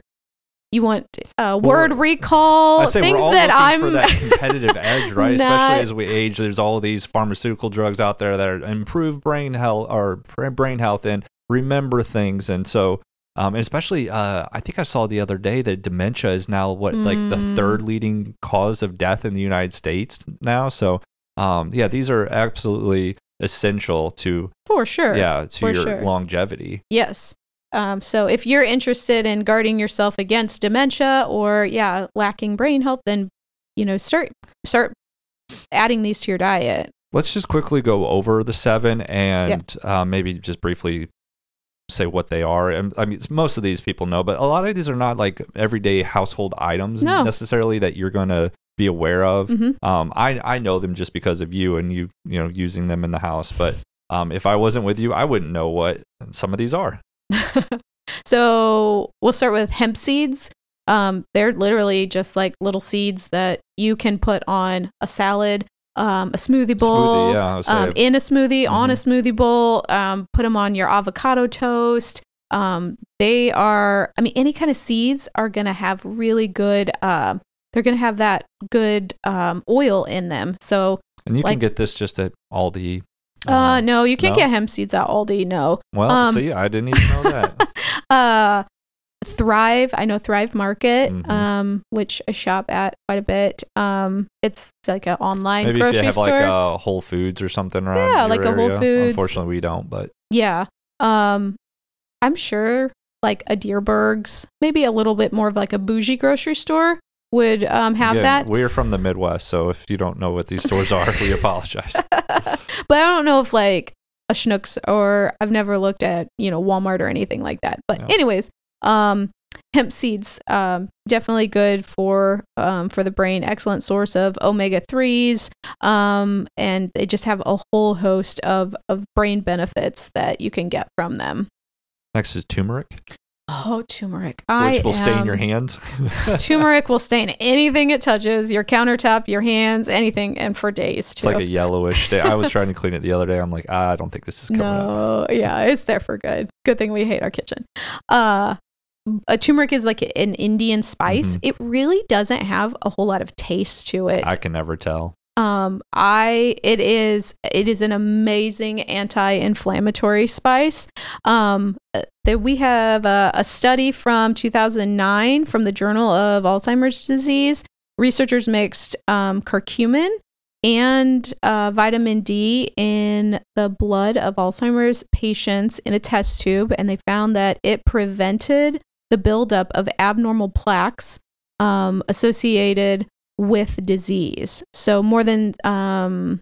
You want uh, word Well, recall, I say things we're all that I'm for that competitive edge, right? not- Especially as we age, there's all these pharmaceutical drugs out there that are improve brain health or brain health and remember things, and so. Um, and especially, uh, I think I saw the other day that dementia is now what like the Mm. third leading cause of death in the United States now. So, um, yeah, these are absolutely essential to for sure. yeah to your sure. longevity. Yes. Um, so if you're interested in guarding yourself against dementia or yeah, lacking brain health, then you know start start adding these to your diet. Let's just quickly go over the seven and uh, maybe just briefly say what they are. And I mean, most of these people know, but a lot of these are not like everyday household items No. necessarily that you're going to be aware of. Mhm. Um, I I know them just because of you and you you know using them in the house. But um, if I wasn't with you, I wouldn't know what some of these are. so we'll start with hemp seeds. Um, they're literally just like little seeds that you can put on a salad, um, a smoothie bowl, Smoothie, yeah. I would say, um, in a smoothie, on a Mhm. smoothie bowl. Um, put them on your avocado toast. Um, they are, I mean, any kind of seeds are going to have really good, uh, they're going to have that good um, oil in them. So, and you like- can get this just at Aldi. uh, no, you can't no? get hemp seeds at Aldi. No. well, um, see, I didn't even know that. uh, Thrive, I know Thrive Market, Mhm. um, which I shop at quite a bit. Um, it's like an online Maybe if grocery you have store. like a Whole Foods or something around. Yeah, like a Whole area. Foods. Unfortunately, we don't. But Yeah. Um I'm sure like a Dierberg's, maybe a little bit more of like a bougie grocery store would um have again, that. We're from the Midwest, so if you don't know what these stores are, we apologize. but I don't know if like a Schnucks or I've never looked at, you know, Walmart or anything like that. But Yeah. anyways, um hemp seeds um definitely good for um for the brain excellent source of omega 3s um and they just have a whole host of of brain benefits that you can get from them Next is turmeric, Oh, turmeric. which I will stain your am- hands. turmeric will stain anything it touches, your countertop, your hands, anything, and for days It's like a yellowish stain. I was trying to clean it the other day. I'm like, ah, I don't think this is coming up. no, yeah, it's there for good. Good thing we hate our kitchen. Uh, a turmeric is like an Indian spice. Mhm. It really doesn't have a whole lot of taste to it. I can never tell. Um, I it is it is an amazing anti-inflammatory spice. Um, that we have a, a study from 2009 from the Journal of Alzheimer's Disease. Researchers mixed um, curcumin and uh, vitamin D in the blood of Alzheimer's patients in a test tube, and they found that it prevented the buildup of abnormal plaques um, associated with disease. So more than um,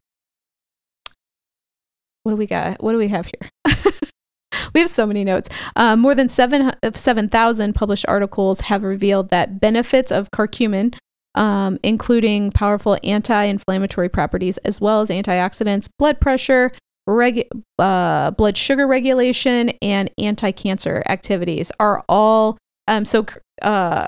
what do we got? What do we have here? we have so many notes. Uh, more than seven seven thousand published articles have revealed that benefits of curcumin, um, including powerful anti-inflammatory properties as well as antioxidants, blood pressure, regu- uh, blood sugar regulation, and anti-cancer activities, are all. Um, so uh,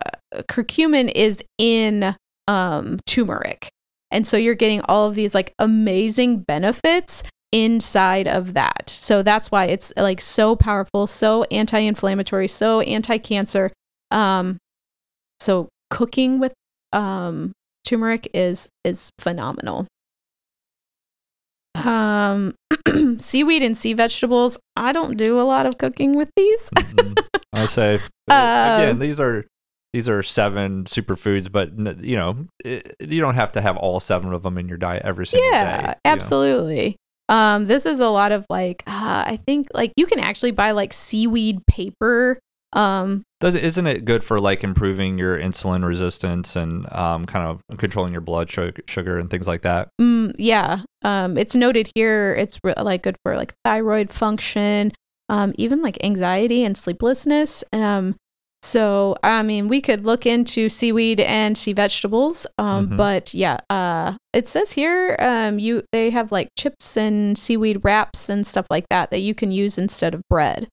curcumin is in um, turmeric. And so you're getting all of these like amazing benefits inside of that. So that's why it's like so powerful, so anti-inflammatory, so anti-cancer. Um so cooking with um turmeric is is phenomenal. Um seaweed and sea vegetables, I don't do a lot of cooking with these. Mhm. I say Uh, again, these are these are seven superfoods, but you know it, you don't have to have all seven of them in your diet every single day. yeah you know. absolutely um this is a lot of like uh, i think like you can actually buy like seaweed paper um Does isn't it good for like improving your insulin resistance and um, kind of controlling your blood sugar, sugar and things like that? mm, yeah um it's noted here it's re- like good for like thyroid function um even like anxiety and sleeplessness um so i mean we could look into seaweed and sea vegetables um Mhm. but yeah uh it says here um you they have like chips and seaweed wraps and stuff like that that you can use instead of bread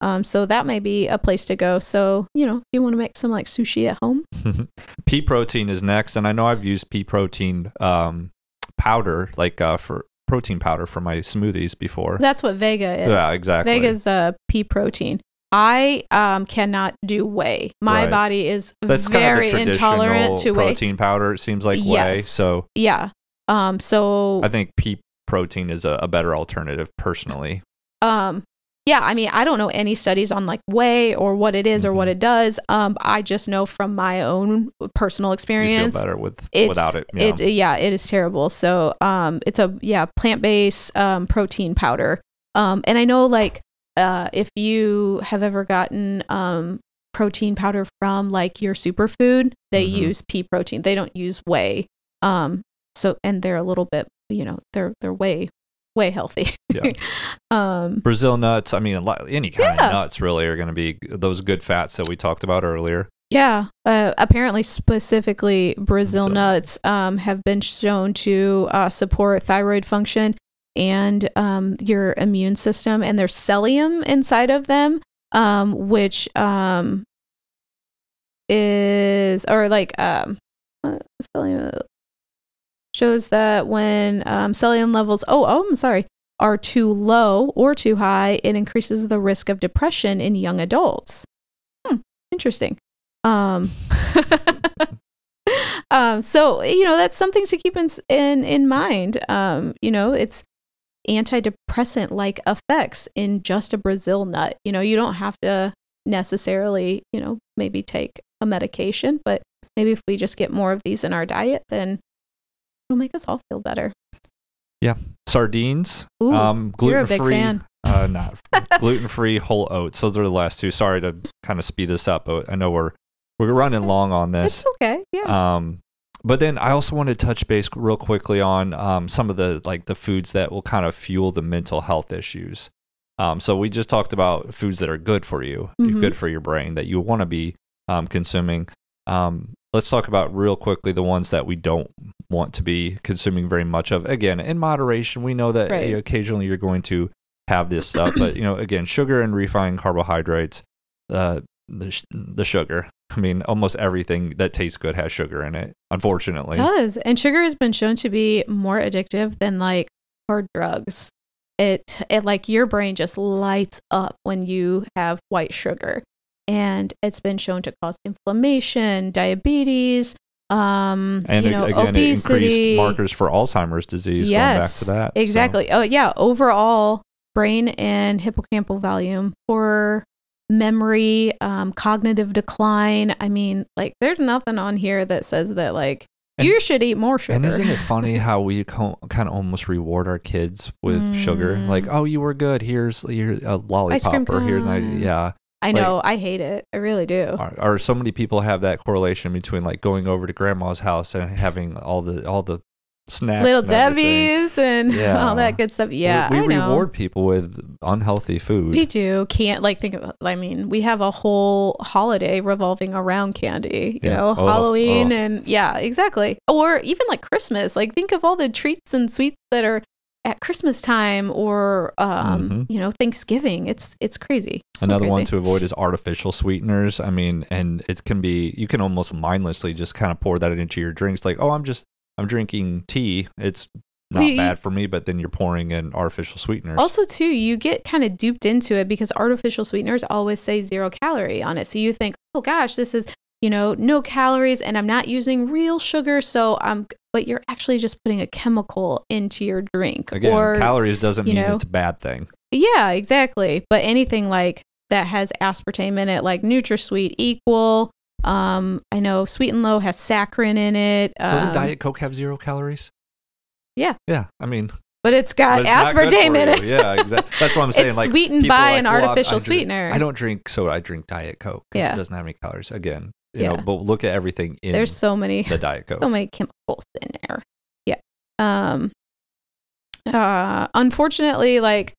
um so that may be a place to go so you know if you want to make some like sushi at home pea protein is next, and I know I've used pea protein um, powder, like uh, for protein powder for my smoothies before. that's what vega is Yeah, exactly. Vega's uh, pea protein. I um cannot do whey. My Right. body is That's very kind of intolerant to whey. protein powder. It seems like whey. So Yeah. Um. So I think pea protein is a, a better alternative, personally. um. Yeah. I mean, I don't know any studies on like whey or what it is or what Mhm. it does. Um. I just know from my own personal You feel experience. better with It's, without it. Yeah. It yeah, it is terrible. So um, it's a yeah plant based um protein powder. Um, and I know like uh if you have ever gotten um protein powder from like your superfood, they Mhm. use pea protein. They don't use whey. Um, so and they're a little bit you know they're they're way way healthy. Yeah. um, Brazil nuts. I mean, lot, any kind Yeah. of nuts really are going to be those good fats that we talked about earlier. Yeah, uh, apparently, specifically Brazil Brazil. nuts um, have been shown to uh, support thyroid function and um, your immune system. And there's selenium inside of them, um, which um, is or like um, shows that when um, selenium levels oh oh I'm sorry are too low or too high, it increases the risk of depression in young adults. Hmm, interesting. Um, um, so you know that's something to keep in in in mind. Um, you know, it's antidepressant like effects in just a Brazil nut. You know, you don't have to necessarily, you know, maybe take a medication, but maybe if we just get more of these in our diet, then it'll make us all feel better. Yeah. Sardines, Ooh, um, gluten free. Uh, not gluten free whole oats. Those are the last two. Sorry to kind of speed this up, but I know we're we're running long on this. It's okay. Yeah. Um, but then I also want to touch base real quickly on um, some of the like the foods that will kind of fuel the mental health issues. Um, so we just talked about foods that are good for you, Mhm. good for your brain that you want to be um, consuming. Um, let's talk about real quickly the ones that we don't want to be consuming very much of. Again, in moderation. We know that Right. you know, occasionally you're going to have this stuff, but you know, again, sugar and refined carbohydrates. Uh, the, sh- the sugar. I mean, almost everything that tastes good has sugar in it, unfortunately. does. And sugar has been shown to be more addictive than like hard drugs. It it like your brain just lights up when you have white sugar. And it's been shown to cause inflammation, diabetes, um, And you know, again, obesity. increased markers for Alzheimer's disease. yes, going back to that. so- Exactly. Oh yeah. Overall, brain and hippocampal volume, poor memory, um, cognitive decline. I mean, like, there's nothing on here that says that like And- you should eat more sugar. And isn't it funny how we co- kind of almost reward our kids with sugar? Mm. Like, oh, you were good. Here's here's a cream lollipop, or here's yeah. I know. I hate it. I really do. Or, or so many people have that correlation between like going over to grandma's house and having all the all the snacks, Little and. Debbie's and Yeah. all that good stuff. Yeah, we, we I know. reward people with unhealthy food. We do. Can't like think of. I mean, we have a whole holiday revolving around candy. You Yeah. know, Oh, Halloween oh. and yeah, exactly. Or even like Christmas. Like think of all the treats and sweets that are at Christmas time or um, Mhm. you know, Thanksgiving. It's it's crazy. So Another one crazy. to avoid is artificial sweeteners. I mean, and it can be you can almost mindlessly just kind of pour that into your drinks. Like, oh, I'm just I'm drinking tea. It's not you- bad for me, but then you're pouring in artificial sweeteners. Also, too, you get kind of duped into it because artificial sweeteners always say zero calorie on it. So you think, oh gosh, this is, you know, no calories and I'm not using real sugar. So I'm, but you're actually just putting a chemical into your drink. Again, or, calories doesn't mean know, it's a bad thing. yeah, exactly. But anything like that has aspartame in it, like NutraSweet, Equal. Um, I know Sweet and Low has saccharin in it. Doesn't um, Diet Coke have zero calories? Yeah. Yeah. I mean, but it's got but it's aspartame in it. Yeah, exactly. That's what I'm saying. it's like sweetened by like, an "Well, I- I artificial drink- sweetener. I don't drink soda. I drink Diet Coke. 'cause Yeah. It doesn't have any calories. Again, you Yeah. know, but look at everything in There's so many. the Diet Coke. so many chemicals in there. Yeah. Um uh unfortunately like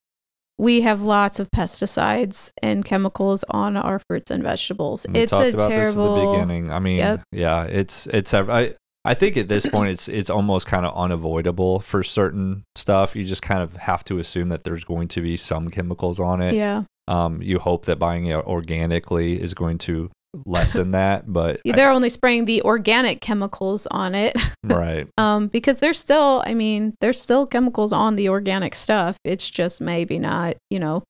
we have lots of pesticides and chemicals on our fruits and vegetables. We it's talked a about terrible this at the beginning. I mean, Yep. yeah, it's it's I I think at this point it's it's almost kind of unavoidable for certain stuff. You just kind of have to assume that there's going to be some chemicals on it. Yeah. Um, you hope that buying it organically is going to lessen that, but They're only spraying the organic chemicals on it. right. Um because there's still I mean, there's still chemicals on the organic stuff. It's just maybe not, you know,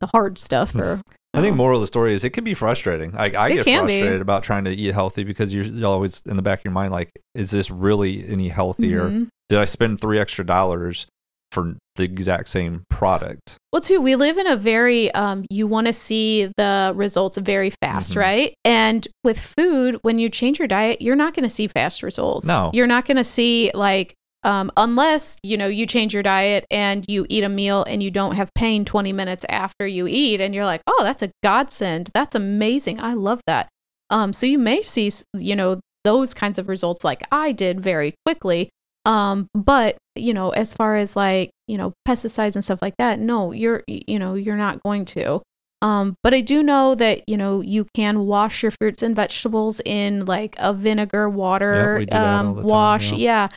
the hard stuff or I think oh. moral of the story is it can be frustrating. Like I It get can be. frustrated about trying to eat healthy because you're, you're always in the back of your mind like, is this really any healthier? Mhm. Did I spend three extra dollars for the exact same product? Well, too, we live in a very um, you want to see the results very fast, Mhm. right? And with food, when you change your diet, you're not going to see fast results. No. you're not going to see like um, unless you know you change your diet and you eat a meal and you don't have pain 20 minutes after you eat, and you're like, oh, that's a godsend. That's amazing. I love that. Um, so you may see you know those kinds of results like I did very quickly. Um, but you know, as far as like, you know, pesticides and stuff like that, no, you're, you know, you're not going to. Um, but I do know that, you know, you can wash your fruits and vegetables in like a vinegar water, we do that all um, the time, wash. yeah. Yeah.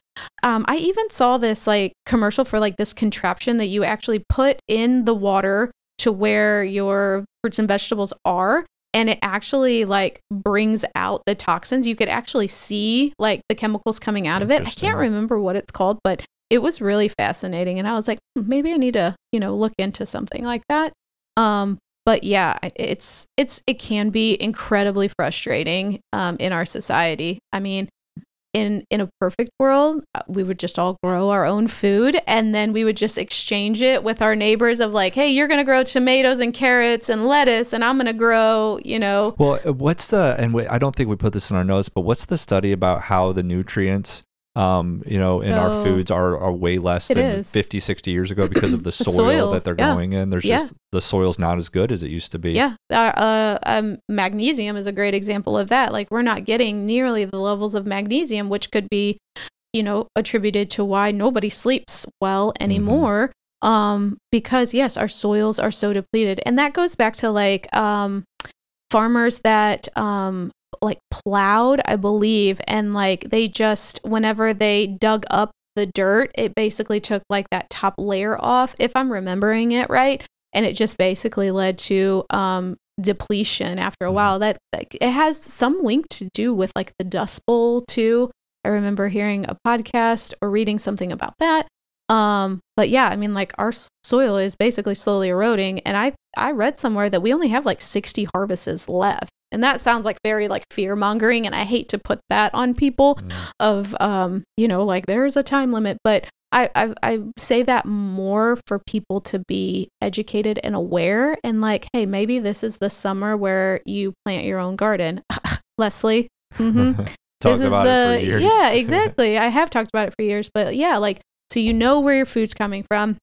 Um, I even saw this like commercial for like this contraption that you actually put in the water to where your fruits and vegetables are and it actually like brings out the toxins. You could actually see like the chemicals coming out of it. I can't remember what it's called but it was really fascinating and i was like hmm, maybe i need to you know look into something like that. Um but yeah it's it's it can be incredibly frustrating um in our society. I mean in in a perfect world uh, we would just all grow our own food and then we would just exchange it with our neighbors of like hey you're going to grow tomatoes and carrots and lettuce and i'm going to grow you know Well, uh, what's the and we, I don't think we put this in our notes, but what's the study about how the nutrients, um, you know, in our Oh. foods are, are way less than is. 50, 60 years ago because of the soil, soil, that they're yeah. growing in. There's Yeah. just the soil's not as good as it used to be. yeah uh, uh, um, magnesium is a great example of that like we're not getting nearly the levels of magnesium which could be you know attributed to why nobody sleeps well anymore um because yes our soils are so depleted and that goes back to like um farmers that um like plowed i believe and like they just whenever they dug up the dirt it basically took like that top layer off if i'm remembering it right and it just basically led to um depletion after a Mhm. while. That, that it has some link to do with like the dust bowl too. I remember hearing a podcast or reading something about that. Um but yeah i mean like our soil is basically slowly eroding and i i read somewhere that we only have like 60 harvests left and that sounds like very like fear mongering and i hate to put that on people Mm. of um you know like there's a time limit but I, I I say that more for people to be educated and aware and like hey maybe this is the summer where you plant your own garden Leslie mm-hmm. It for years. yeah exactly I have talked about it for years but yeah like so you know where your food's coming from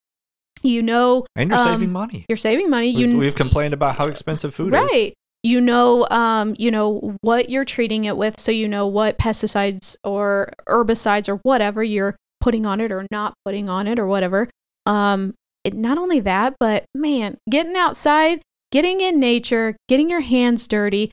you know and you're Um, saving money. you're saving money you We've, we've complained about how expensive food is. right you know um you know what you're treating it with so you know what pesticides or herbicides or whatever you're putting on it or not putting on it or whatever. Um it, not only that but man getting outside getting in nature getting your hands dirty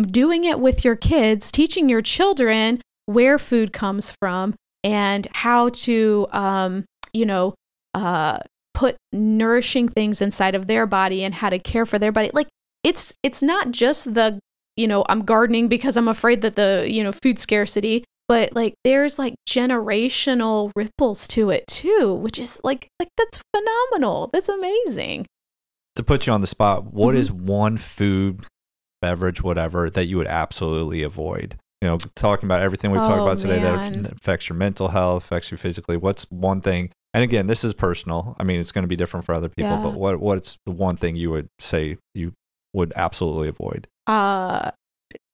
doing it with your kids teaching your children where food comes from and how to um you know uh put nourishing things inside of their body and how to care for their body. Like it's it's not just the you know i'm gardening because i'm afraid that the you know food scarcity but like there's like generational ripples to it too which is like like that's phenomenal that's amazing To put you on the spot, what Mhm. is one food, beverage, whatever, that you would absolutely avoid? You know, talking about everything we've talked Oh, about today man. that affects your mental health, affects you physically. What's one thing? And again, this is personal. I mean, it's going to be different for other people. Yeah. But what what's the one thing you would say you would absolutely avoid? uh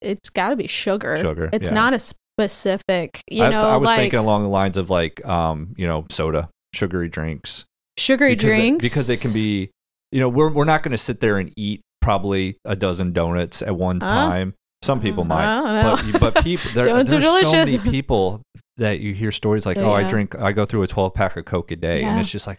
it's got to be sugar Sugar, it's yeah. not a specific you That's- know I was like thinking along the lines of like, um, you know, soda, sugary drinks, sugary because it- drinks because it can be, you know, we're we're not going to sit there and eat probably a dozen donuts at one Huh? time. Some people I might, but but people there, Donuts are there's so many people that you hear stories like, Yeah, oh, I drink, I go through a 12 pack of Coke a day, and it's just like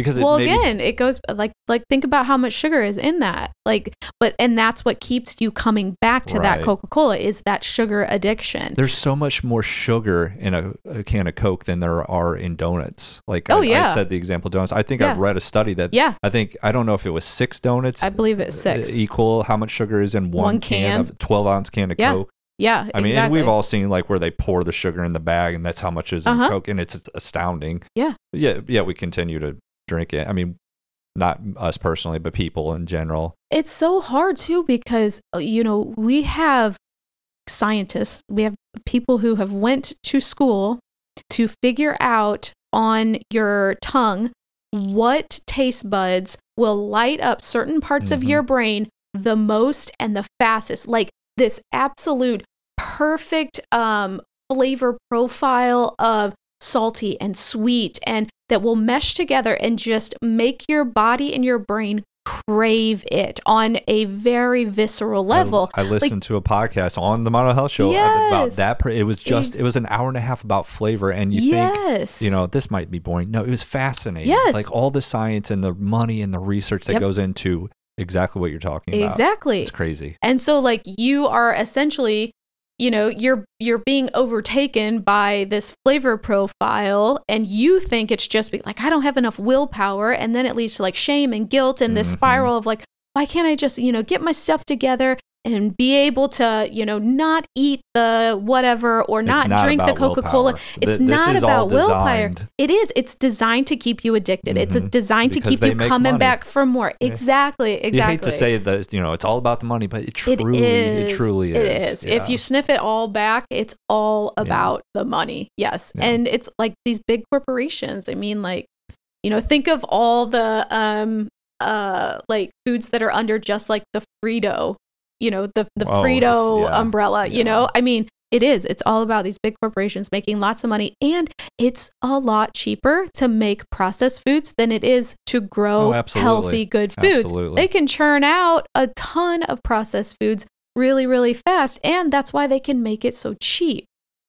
because it well maybe, again it goes like like think about how much sugar is in that like but and that's what keeps you coming back to that coca-cola is that sugar addiction there's so much more sugar in a, a can of Coke than there are in donuts. Like Oh, I, I said, the example donuts. I think Yeah. I've read a study that yeah I think I don't know if it was six donuts. i believe it's uh, six equal how much sugar is in one, One can. can. of 12 ounce can of Yeah, Coke. yeah I mean, exactly. and we've all seen like where they pour the sugar in the bag, and that's how much is in Uh-huh. Coke, and it's astounding. Yeah. yeah, yeah. We continue to drink it. I mean, not us personally, but people in general. it's so hard too because uh, you know we have scientists we have people who have went to school to figure out on your tongue what taste buds will light up certain parts of Mhm. your brain the most and the fastest like this absolute perfect um flavor profile of salty and sweet and that will mesh together and just make your body and your brain crave it on a very visceral level. I, I listened to a podcast on the Model Health Show about that. It was just, it was an hour and a half about flavor, and you think yes. you know this might be boring. No, it was fascinating. Yes. like all the science and the money and the research that Yep. goes into exactly what you're talking about. Exactly. It's crazy. And so like you are essentially, you know, you're you're being overtaken by this flavor profile and you think it's just be like I don't have enough willpower and then it leads to like shame and guilt and this Mhm. spiral of like why can't I just, you know, get my stuff together and be able to, you know, not eat the whatever or not, not drink the Coca Cola. It's Th- not about willpower. It is. It's designed to keep you addicted. It's a Mhm. designed to keep you coming money. back for more. Exactly. Exactly. You hate to say that you know it's all about the money, but it It truly, is. it truly It is. is. If you sniff it all back, it's all Yeah. about the money. Yes. Yeah. And it's like these big corporations. I mean, like, you know, think of all the um uh like foods that are under just like the Frito, you know, the the Oh, Frito yeah. umbrella, you Yeah. know? I mean, it is. It's all about these big corporations making lots of money and it's a lot cheaper to make processed foods than it is to grow Oh, healthy good foods. Absolutely. They can churn out a ton of processed foods really, really fast. And that's why they can make it so cheap.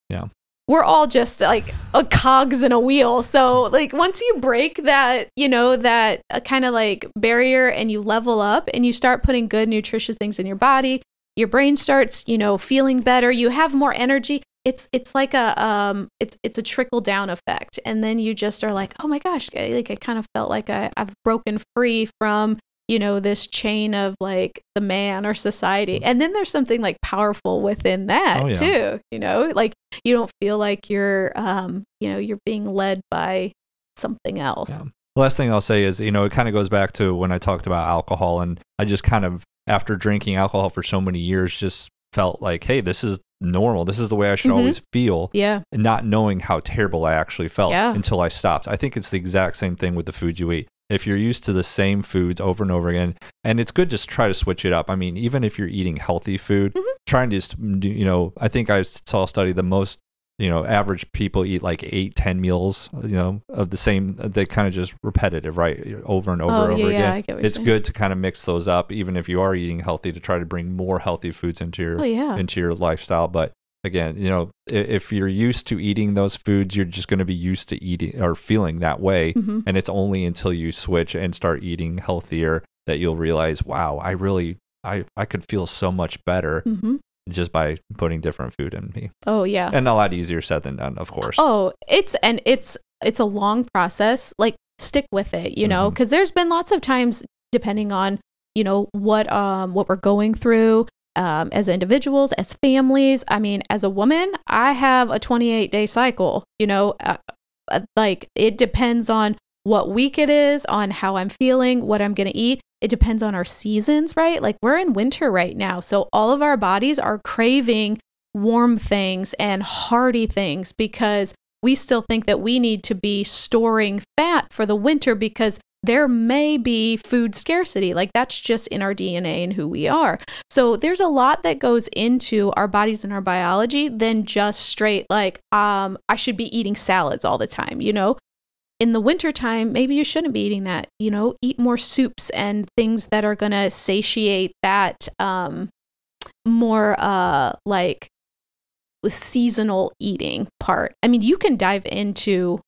Yeah. We're all just like a cogs in a wheel. So, like, once you break that, you know, that uh, kind of like barrier and you level up and you start putting good, nutritious things in your body, your brain starts, you know, feeling better. You have more energy. It's it's like a um it's it's a trickle down effect, and then you just are like, oh my gosh, like I kind of felt like I, I've broken free from you know this chain of like the man or society and then there's something like powerful within that Oh, yeah. too you know like you don't feel like you're um you know you're being led by something else Yeah. The last thing I'll say is, you know, it kind of goes back to when I talked about alcohol, and I just kind of, after drinking alcohol for so many years, just felt like, hey, this is normal. This is the way I should Mhm. always feel. yeah And not knowing how terrible I actually felt Yeah. until I stopped. I think it's the exact same thing with the food you eat. If you're used to the same foods over and over again, and it's good to s- try to switch it up. I mean, even if you're eating healthy food, Mhm. trying to just, you know, I think I saw a study the most, you know, average people eat like eight, ten meals, you know, of the same, they kind of just repetitive, right? Over and over oh and over yeah again. i get what you're It's saying. good to kind of mix those up, even if you are eating healthy, to try to bring more healthy foods into your oh yeah into your lifestyle. But again, you know, if you're used to eating those foods, you're just going to be used to eating or feeling that way. hmm And it's only until you switch and start eating healthier that you'll realize, wow, I really, I, I could feel so much better hmm just by putting different food in me. oh yeah And a lot easier said than done, of course. Oh, it's and it's it's a long process. Like stick with it, you know, Mhm. because there's been lots of times depending on you know what um what we're going through um as individuals, as families. I mean, as a woman, I have a 28 day cycle. You know, uh, uh, like it depends on what week it is, on how I'm feeling, what I'm gonna eat. It depends on our seasons, right? Like we're in winter right now, so all of our bodies are craving warm things and hearty things because we still think that we need to be storing fat for the winter because there may be food scarcity. Like that's just in our DNA and who we are. So there's a lot that goes into our bodies and our biology than just straight like um I should be eating salads all the time, you know? In the wintertime, maybe you shouldn't be eating that. You know, eat more soups and things that are going to satiate that um more uh like seasonal eating part. I mean, you can dive into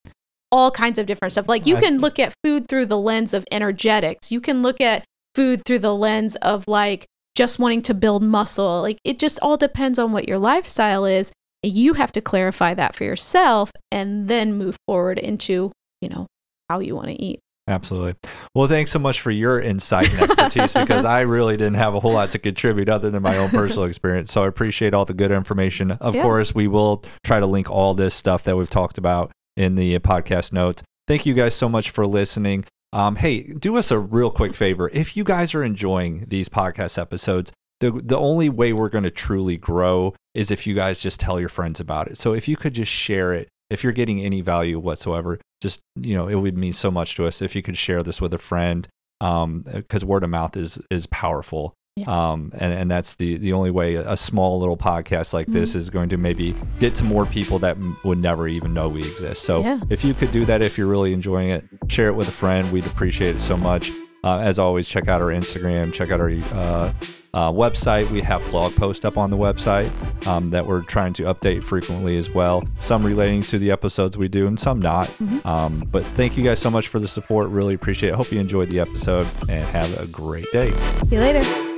all kinds of different stuff. Like you can look at food through the lens of energetics. You can look at food through the lens of like just wanting to build muscle. Like it just all depends on what your lifestyle is. You have to clarify that for yourself and then move forward into, you know, how you want to eat. Absolutely. Well, thanks so much for your insight and expertise because I really didn't have a whole lot to contribute other than my own personal experience. So I appreciate all the good information. Of Yeah. course, we will try to link all this stuff that we've talked about in the podcast notes. Thank you guys so much for listening. Um, hey, do us a real quick favor. If you guys are enjoying these podcast episodes, the the only way we're going to truly grow is if you guys just tell your friends about it. So if you could just share it, if you're getting any value whatsoever, just you know, it would mean so much to us if you could share this with a friend, um, because word of mouth is is powerful. Yeah. Um, and, and that's the, the only way a small little podcast like this is going to maybe get to more people that would never even know we exist. So Yeah. if you could do that, if you're really enjoying it, share it with a friend. We'd appreciate it so much. Uh, as always, check out our Instagram, check out our uh, uh, website. We have blog posts up on the website um, that we're trying to update frequently as well. Some relating to the episodes we do and some not. Mhm. Um, but thank you guys so much for the support. Really appreciate it. Hope you enjoyed the episode and have a great day. See you later.